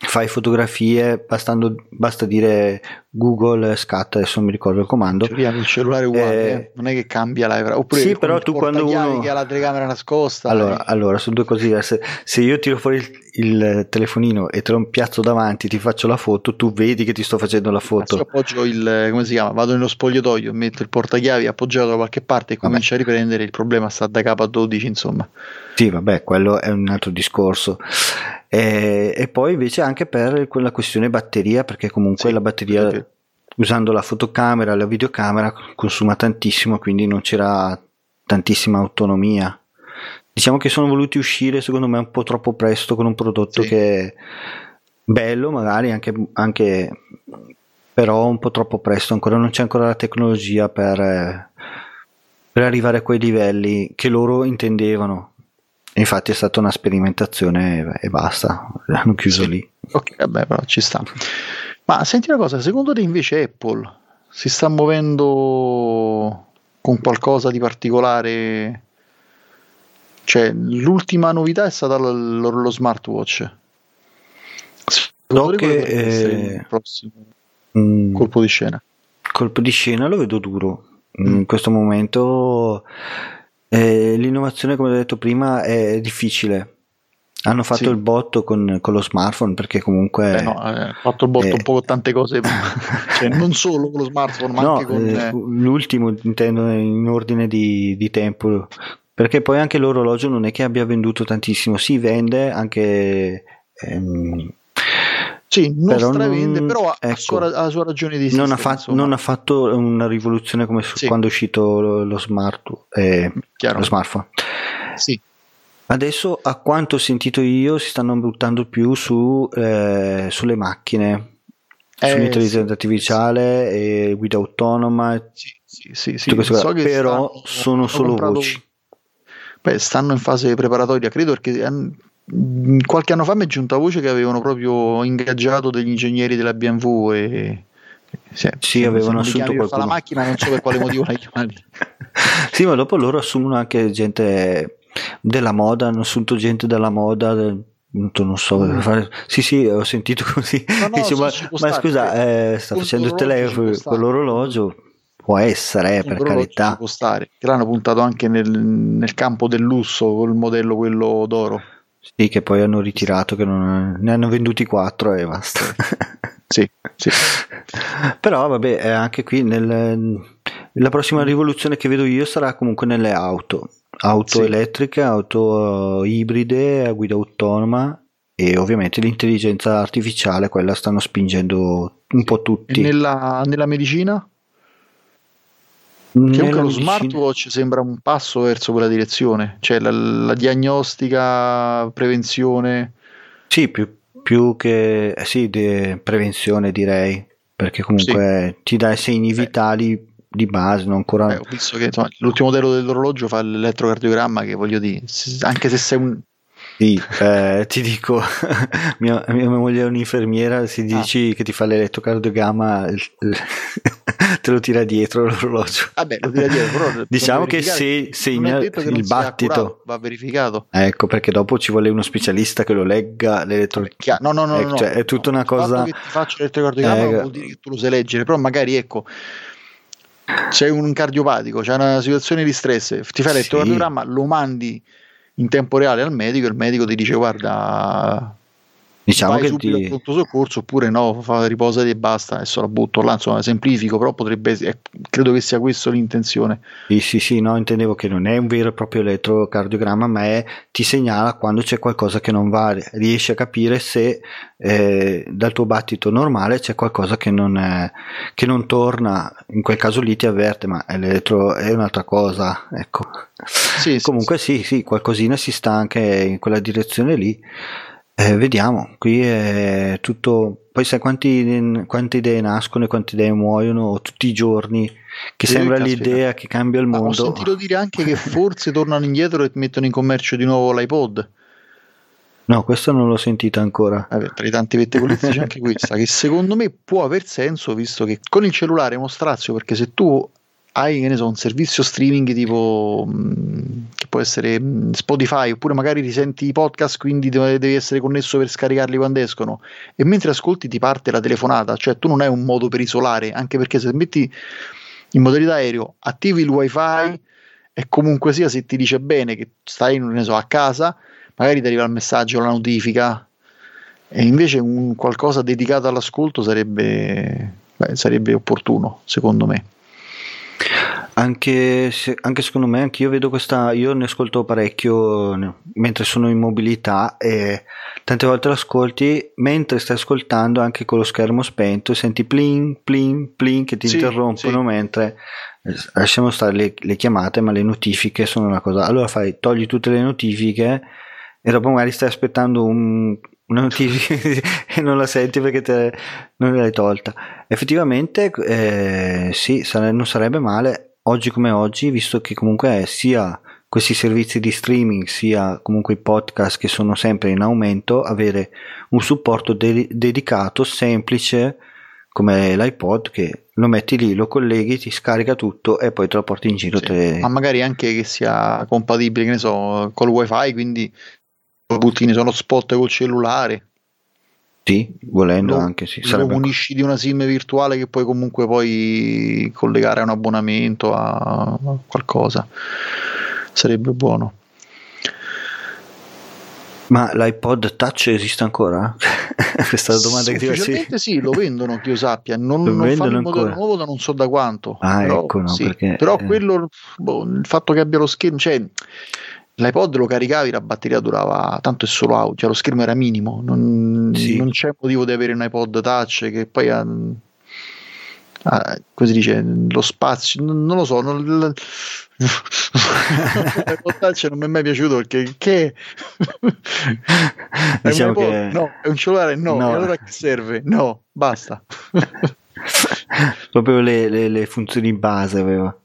Fai fotografie, bastando, basta dire Google scatta, adesso non mi ricordo il comando. Teoria il cellulare uguale, Eh, eh, non è che cambia la oppure sì, però tu quando uno- che ha la telecamera nascosta Allora, eh, allora, sono due cose diverse. Se io tiro fuori il, il telefonino e te lo piazzo davanti, ti faccio la foto, tu vedi che ti sto facendo la foto. appoggio il come si chiama vado nello spogliatoio metto il portachiavi appoggiato da qualche parte e Vabbè. comincio a riprendere il problema sta da capo a 12 insomma Sì, vabbè, quello è un altro discorso. E, e poi invece anche per quella questione batteria, perché comunque Sì, la batteria sì. usando la fotocamera, la videocamera consuma tantissimo, quindi non c'era tantissima autonomia. Diciamo che sono voluti uscire secondo me un po' troppo presto con un prodotto Sì. che è bello, magari anche, anche però un po' troppo presto, ancora non c'è ancora la tecnologia per, eh, per arrivare a quei livelli che loro intendevano. Infatti è stata una sperimentazione e basta, l'hanno chiuso Sì. lì. ok vabbè però ci sta ma senti una cosa secondo te invece Apple si sta muovendo con qualcosa di particolare cioè l'ultima novità è stata l- lo, lo smartwatch So che, eh, il prossimo Mm, colpo di scena colpo di scena lo vedo duro. Mm. In questo momento eh, l'innovazione, come ho detto prima, è difficile. Hanno fatto Sì. il botto con, con lo smartphone perché comunque... Beh, no, eh, ha fatto il botto eh. un po' con tante cose, cioè, non solo con lo smartphone, ma No, anche con... eh, eh, l'ultimo intendo in ordine di, di tempo, perché poi anche l'orologio non è che abbia venduto tantissimo, si vende anche... ehm, sì, non però stravende, non- però ha, ecco. sua, ha la sua ragione di esistere. non, ha fa- insomma. non ha fatto una rivoluzione come Sì. quando è uscito lo, lo smart, eh, lo smartphone. Sì, Adesso, a quanto ho sentito io, si stanno buttando più su, eh, sulle macchine, Eh, sull'intelligenza sì, artificiale e guida autonoma. sì, sì, sì, sì. So però stanno- sono solo voci. Beh, stanno in fase preparatoria, credo, perché mh, qualche anno fa mi è giunta voce che avevano proprio ingaggiato degli ingegneri della BMW e... Sì, Sì, avevano assunto fare la qualcuno. macchina, non so per quale motivo l'hai chiamati. Sì, ma dopo loro assumono anche gente della moda, hanno assunto gente della moda. del- Non so, Mm. fare- sì, sì, ho sentito così. No, no, Dice, ma, ma scusa, eh, sta facendo il telefono con l'orologio? Può essere, eh, per carità. ci può stare. Che l'hanno puntato anche nel, nel campo del lusso col modello quello d'oro. Sì, che poi hanno ritirato, che non, ne hanno venduti quattro e basta. Sì, sì. Però vabbè, eh, anche qui nel- la prossima rivoluzione che vedo io sarà comunque nelle auto. Auto Sì. elettriche, auto eh, ibride a guida autonoma e ovviamente l'intelligenza artificiale, quella stanno spingendo un po' E tutti. nella, nella medicina? Anche lo medicina- smartwatch sembra un passo verso quella direzione, cioè la, la diagnostica, prevenzione. Sì, più, più che eh, sì, di prevenzione direi, perché comunque ti dà i segni vitali di base, non ancora... Eh, ho visto che insomma, l'ultimo modello dell'orologio fa l'elettrocardiogramma che voglio dire, anche se sei un... Sì, eh, ti dico, mia, mia, moglie è un'infermiera, se dici ah. che ti fa l'elettrocardiogramma te lo tira dietro l'orologio. Vabbè, lo tira dietro, però diciamo che se segna che il battito va verificato. Ecco, perché dopo ci vuole uno specialista che lo legga l'elettrocardiogramma. No, no, no, ecco, no, cioè, è tutta una cosa... che ti faccio l'elettrocardiogramma eh, vuol dire che tu lo sai leggere, però magari ecco c'è un cardiopatico, c'è una situazione di stress, ti fai l'elettrocardiogramma, sì. lo mandi in tempo reale al medico il medico ti dice guarda diciamo vai che subito ti... al pronto soccorso oppure no, fa riposati e basta, adesso la butto là, insomma semplifico, però potrebbe, eh, credo che sia questa l'intenzione. Sì, sì, sì, no, intendevo che non è un vero e proprio elettrocardiogramma, ma è, ti segnala quando c'è qualcosa che non va, riesci a capire se eh, dal tuo battito normale c'è qualcosa che non, è, che non torna, in quel caso lì ti avverte, ma l'elettro è un'altra cosa, ecco. Sì, Comunque sì, sì, sì, qualcosina si sta anche in quella direzione lì. Eh, vediamo, qui è tutto. Poi sai quanti, quante idee nascono e quante idee muoiono tutti i giorni, che sì, sembra caspita. l'idea che cambia il mondo. Ma ho sentito dire anche che forse tornano indietro e mettono in commercio di nuovo l'iPod. No, questo non l'ho sentito ancora. Vabbè, tra i tanti pettegolezzi c'è anche questa, che secondo me può aver senso, visto che con il cellulare è uno strazio, perché se tu hai che ne so, un servizio streaming tipo mm, che può essere mm, Spotify oppure magari risenti i podcast quindi devi essere connesso per scaricarli quando escono. E mentre ascolti ti parte la telefonata cioè tu non hai un modo per isolare anche perché se metti in modalità aereo attivi il wifi e comunque sia se ti dice bene che stai ne so, a casa magari ti arriva il messaggio la notifica. E invece un qualcosa dedicato all'ascolto sarebbe, beh, sarebbe opportuno secondo me anche, se, anche secondo me, anche io vedo questa. Io ne ascolto parecchio mentre sono in mobilità e tante volte lo ascolti mentre stai ascoltando anche con lo schermo spento senti plin, plin, plin che ti sì, interrompono sì. mentre eh, lasciamo stare le, le, chiamate, ma le notifiche sono una cosa. Allora fai, togli tutte le notifiche e dopo magari stai aspettando un, una notifica e non la senti perché te, non l'hai tolta. Effettivamente, eh, sì, sare, non sarebbe male oggi come oggi, visto che comunque sia questi servizi di streaming sia comunque i podcast che sono sempre in aumento, avere un supporto de- dedicato, semplice come l'iPod che lo metti lì, lo colleghi, ti scarica tutto e poi te lo porti in giro. Sì, te... Ma magari anche che sia compatibile, che ne so, col wifi, quindi lo butti sono spot col cellulare. Sì, volendo lo, anche sì. Lo unisci di una SIM virtuale che puoi comunque poi collegare a un abbonamento, a qualcosa. Sarebbe buono. Ma l'iPod Touch esiste ancora? Questa è la domanda che ti faccio. sì, lo vendono, che io sappia. Non, lo non fanno un modello nuovo da non so da quanto. Ah, però, ecco, no, sì. perché, però eh. quello, boh, il fatto che abbia lo schermo, cioè L'iPod lo caricavi, la batteria durava tanto è solo audio, cioè lo schermo era minimo, non, sì. non c'è motivo di avere un iPod touch che poi ha, ha come si dice, lo spazio, non, non lo so, non, l'iPod touch non mi è mai piaciuto perché che diciamo è, che... no, è un cellulare, no, no. e allora che serve? No, basta. Proprio le, le, le funzioni base aveva.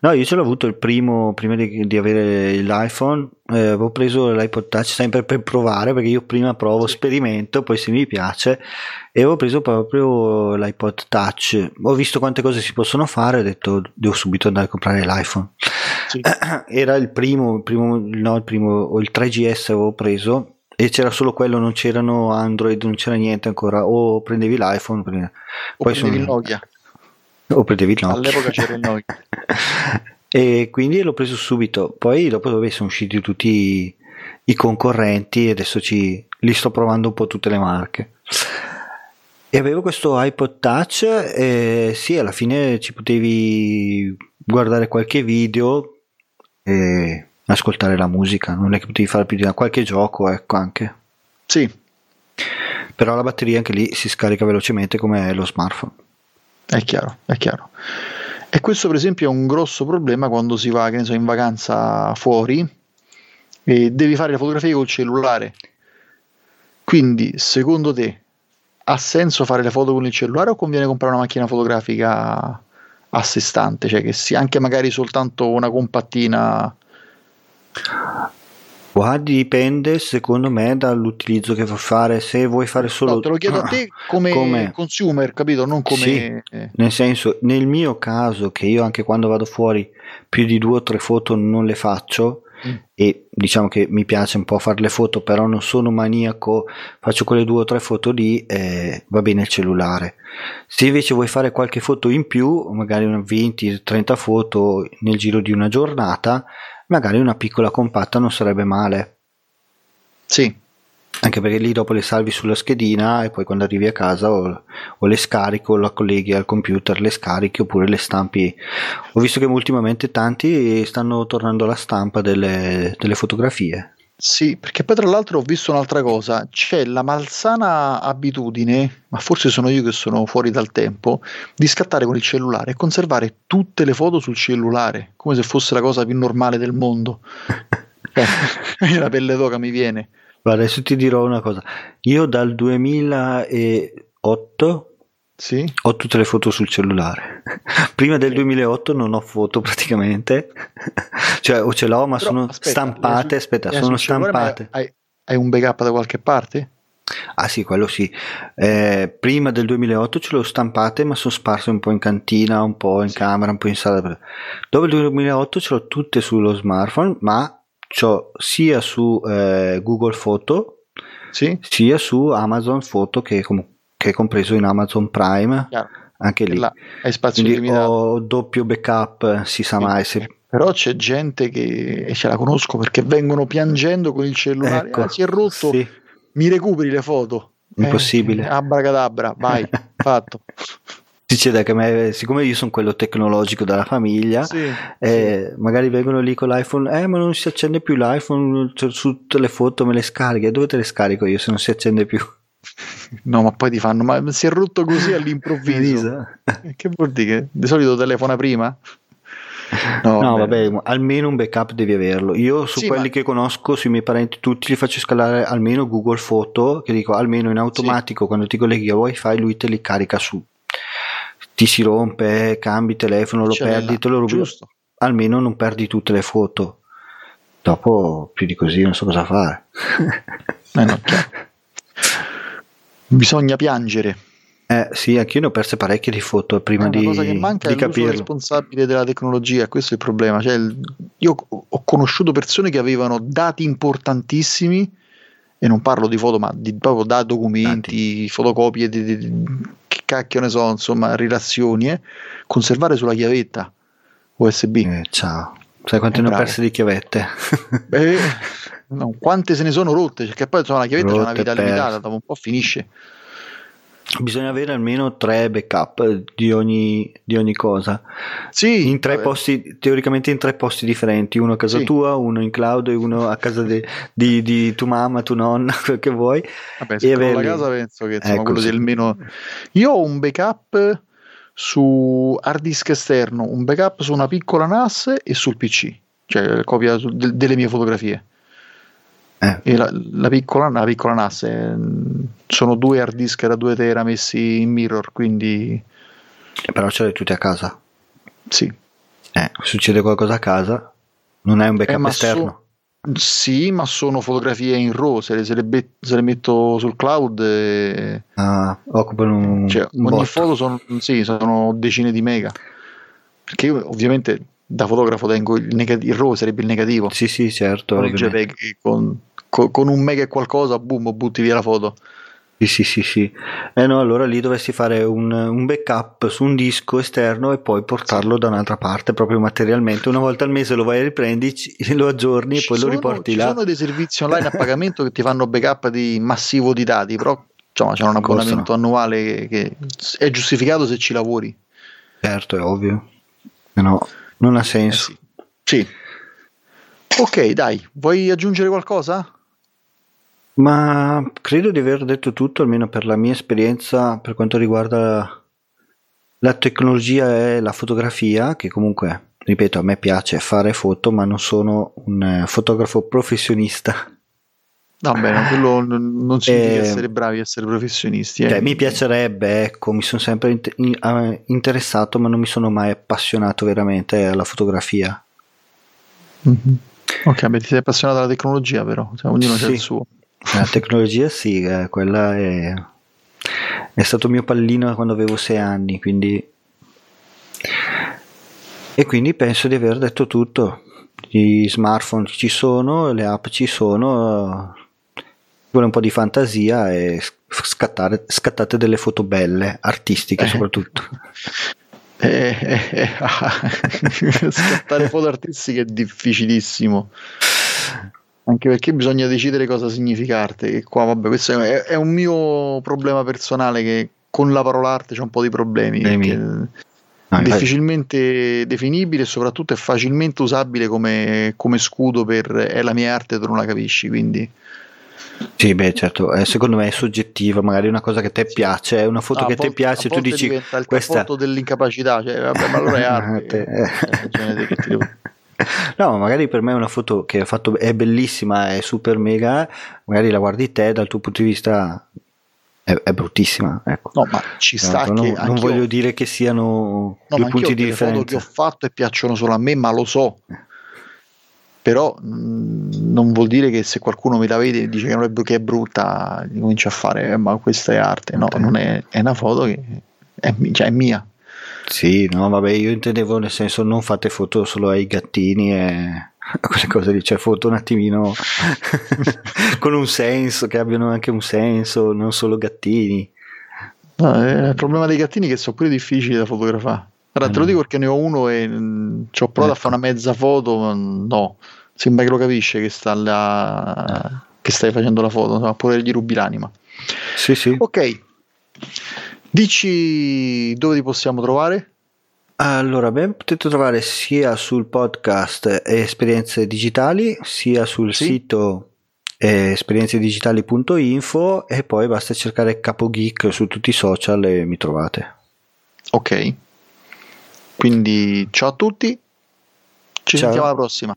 No, io ce l'ho avuto il primo, prima di, di avere l'iPhone, eh, avevo preso l'iPod Touch sempre per provare, perché io prima provo, sperimento, poi se mi piace, e avevo preso proprio l'iPod Touch. Ho visto quante cose si possono fare, ho detto devo subito andare a comprare l'iPhone. Sì. Era il primo, il primo, no, il primo, o il 3GS avevo preso, e c'era solo quello, non c'erano Android, non c'era niente ancora, o prendevi l'iPhone, poi o prendevi sono... il Nokia o prendevi il Nokia. All'epoca c'era il Nokia. e quindi l'ho preso subito. Poi dopo dove sono usciti tutti i concorrenti e adesso ci, li sto provando un po' tutte le marche. E avevo questo iPod Touch e sì, alla fine ci potevi guardare qualche video e ascoltare la musica, non è che potevi fare più di qualche gioco, ecco anche. Sì. Però la batteria anche lì si scarica velocemente come lo smartphone. È chiaro, è chiaro. E questo per esempio è un grosso problema quando si va, so, in vacanza fuori e devi fare le fotografie col cellulare. Quindi, secondo te, ha senso fare le foto con il cellulare o conviene comprare una macchina fotografica a sé stante, cioè che sia anche magari soltanto una compattina Guardi, dipende secondo me dall'utilizzo che vuoi fare. Se vuoi fare solo. No, te lo chiedo a te come, come... consumer, capito? Non come. Sì, nel senso, nel mio caso, che io anche quando vado fuori più di due o tre foto non le faccio. Mm. E diciamo che mi piace un po' fare le foto, però non sono maniaco, faccio quelle due o tre foto lì, eh, va bene il cellulare. Se invece vuoi fare qualche foto in più, magari 20-30 foto nel giro di una giornata, magari una piccola compatta non sarebbe male. Sì. Anche perché lì dopo le salvi sulla schedina e poi quando arrivi a casa o, o le scarichi o la colleghi al computer, le scarichi oppure le stampi. Ho visto che ultimamente tanti stanno tornando alla stampa delle, delle fotografie. Sì, perché poi tra l'altro ho visto un'altra cosa, c'è la malsana abitudine, ma forse sono io che sono fuori dal tempo, di scattare con il cellulare e conservare tutte le foto sul cellulare, come se fosse la cosa più normale del mondo. eh, la pelle d'oca mi viene. Guarda, adesso ti dirò una cosa, io dal 2008 sì. Ho tutte le foto sul cellulare. Prima del 2008 non ho foto praticamente, cioè o ce l'ho ma Però, sono aspetta, stampate. aspetta, sono stampate. Hai, hai, un backup da qualche parte? Ah sì, quello sì. Eh, prima del 2008 ce l'ho stampate ma sono sparse un po' in cantina, un po' in sì. camera, un po' in sala. Dopo il 2008 ce l'ho tutte sullo smartphone ma c'ho sia su eh, Google Foto sì. sia su Amazon Foto che comunque che è compreso in Amazon Prime, Chiaro. anche lì. Là, hai spazio limitato. Ho doppio backup, si sa mai se... Però c'è gente che, e ce la conosco perché vengono piangendo con il cellulare, ecco, ah, si è rotto, sì. mi recuperi le foto. Impossibile. Eh, abracadabra, vai, fatto. Succede che me, siccome io sono quello tecnologico della famiglia, sì, eh, sì. magari vengono lì con l'iPhone, eh ma non si accende più l'iPhone, cioè, su tutte le foto me le scarichi, dove te le scarico io se non si accende più? No, ma poi ti fanno, ma si è rotto così all'improvviso. che vuol dire? Che di solito telefona prima? No, no vabbè. vabbè. almeno un backup devi averlo. Io su sì, quelli ma... che conosco, sui miei parenti, tutti li faccio scalare almeno Google Foto, che dico almeno in automatico, sì. quando ti colleghi a wifi lui te li carica su. Ti si rompe, cambi telefono, lo perdi, te lo rubi. Giusto. Almeno non perdi tutte le foto. Dopo più di così non so cosa fare. Eh no, bisogna piangere. Eh, sì, anche io ne ho perse parecchie di foto prima di, cosa che manca di è capirlo. responsabile della tecnologia, questo è il problema. Cioè, io ho conosciuto persone che avevano dati importantissimi, e non parlo di foto, ma di proprio da documenti, dati. fotocopie, di, di, di, che cacchio ne so, insomma, relazioni, eh, conservare sulla chiavetta USB. Eh, ciao. Sai quante eh, ne ho perse di chiavette? Beh, no, quante se ne sono rotte? Perché poi insomma, la chiavetta ha una vita limitata, dopo un po' finisce. Bisogna avere almeno tre backup di ogni, di ogni cosa. Sì, in tre posti, teoricamente in tre posti differenti, uno a casa sì. tua, uno in cloud e uno a casa de, di, di, tua mamma, tua nonna, quel che vuoi. Vabbè, se e la casa penso che insomma, ecco, quello sia il meno. Io ho un backup su hard disk esterno, un backup su una piccola NAS e sul PC, cioè copia de- delle mie fotografie. Eh. E la, la, piccola, la piccola NAS è, sono due hard disk da 2 tera messi in mirror, quindi... Eh, però ce l'hai tutti a casa? Sì. Eh, succede qualcosa a casa, non è un backup eh, esterno. So, sì, ma sono fotografie in RAW, se le, se le, be- se le metto sul cloud... E... Ah, occupano un, cioè, un Ogni botto. foto sono, sì, sono decine di mega. Perché io ovviamente da fotografo tengo il, negati- il RAW, sarebbe il negativo. Sì, sì, certo. Con il JPEG, con, con, con un mega e qualcosa, boom, butti via la foto. Sì, sì, sì, sì. Eh no, allora lì dovresti fare un, un, backup su un disco esterno e poi portarlo da un'altra parte proprio materialmente. Una volta al mese lo vai a riprendi, lo aggiorni ci e poi sono, lo riporti ci là. Ci sono dei servizi online a pagamento che ti fanno backup di massivo di dati, però insomma, c'è un abbonamento Costano. annuale che, che, è giustificato se ci lavori. Certo, è ovvio. No, non ha senso. Eh sì. sì. Ok, dai, vuoi aggiungere qualcosa? Ma credo di aver detto tutto, almeno per la mia esperienza per quanto riguarda la tecnologia e la fotografia, che comunque, ripeto, a me piace fare foto, ma non sono un eh, fotografo professionista. No, bene, quello non significa eh, essere bravi, essere professionisti. Eh. Cioè, mi piacerebbe, ecco, mi sono sempre interessato, ma non mi sono mai appassionato veramente alla fotografia. Mm-hmm. Ok, beh, ti sei appassionato alla tecnologia però, cioè, ognuno sì. ha il suo. La tecnologia sì, eh, quella è, è stato mio pallino quando avevo sei anni, quindi... E quindi penso di aver detto tutto. Gli smartphone ci sono, le app ci sono, vuole un po' di fantasia e scattare, scattate delle foto belle, artistiche eh. soprattutto. Eh, eh, eh, scattare foto artistiche è difficilissimo anche perché bisogna decidere cosa significa arte e qua vabbè questo è, è un mio problema personale che con la parola arte c'è un po' di problemi è difficilmente definibile e soprattutto è facilmente usabile come, come scudo per è la mia arte tu non la capisci quindi sì, beh, certo, eh, secondo me è soggettiva, magari una cosa che a te piace, è una foto no, che a te piace, tu dici questa foto dell'incapacità, cioè vabbè, ma allora è arte. eh. No, magari per me è una foto che fatto, è bellissima, è super mega, magari la guardi te dal tuo punto di vista è, è bruttissima. Ecco. No, ma ci sta no, non, non voglio dire che siano no, due punti di differenza. Le foto che ho fatto e piacciono solo a me, ma lo so. Eh però mh, mm, non vuol dire che se qualcuno mi la vede e dice che, è, che è brutta comincia a fare eh, ma questa è arte no, non è, è una foto che è, cioè, è mia sì, no, vabbè, io intendevo nel senso non fate foto solo ai gattini e quelle cose lì, cioè foto un attimino con un senso, che abbiano anche un senso, non solo gattini. No, eh, il problema dei gattini è che sono pure difficili da fotografare. Allora, te lo dico perché ne ho uno e mh, mm, ci ho provato ecco. a fare una mezza foto, ma no, sembra che lo capisce che, sta là, che stai facendo la foto, insomma, pure gli rubi l'anima. Sì, sì. Ok, dici dove ti possiamo trovare? Allora, ben potete trovare sia sul podcast Esperienze Digitali, sia sul sì. sito esperienzedigitali.info e poi basta cercare Capo Geek su tutti i social e mi trovate. Ok. Quindi ciao a tutti, ci ciao. sentiamo alla prossima.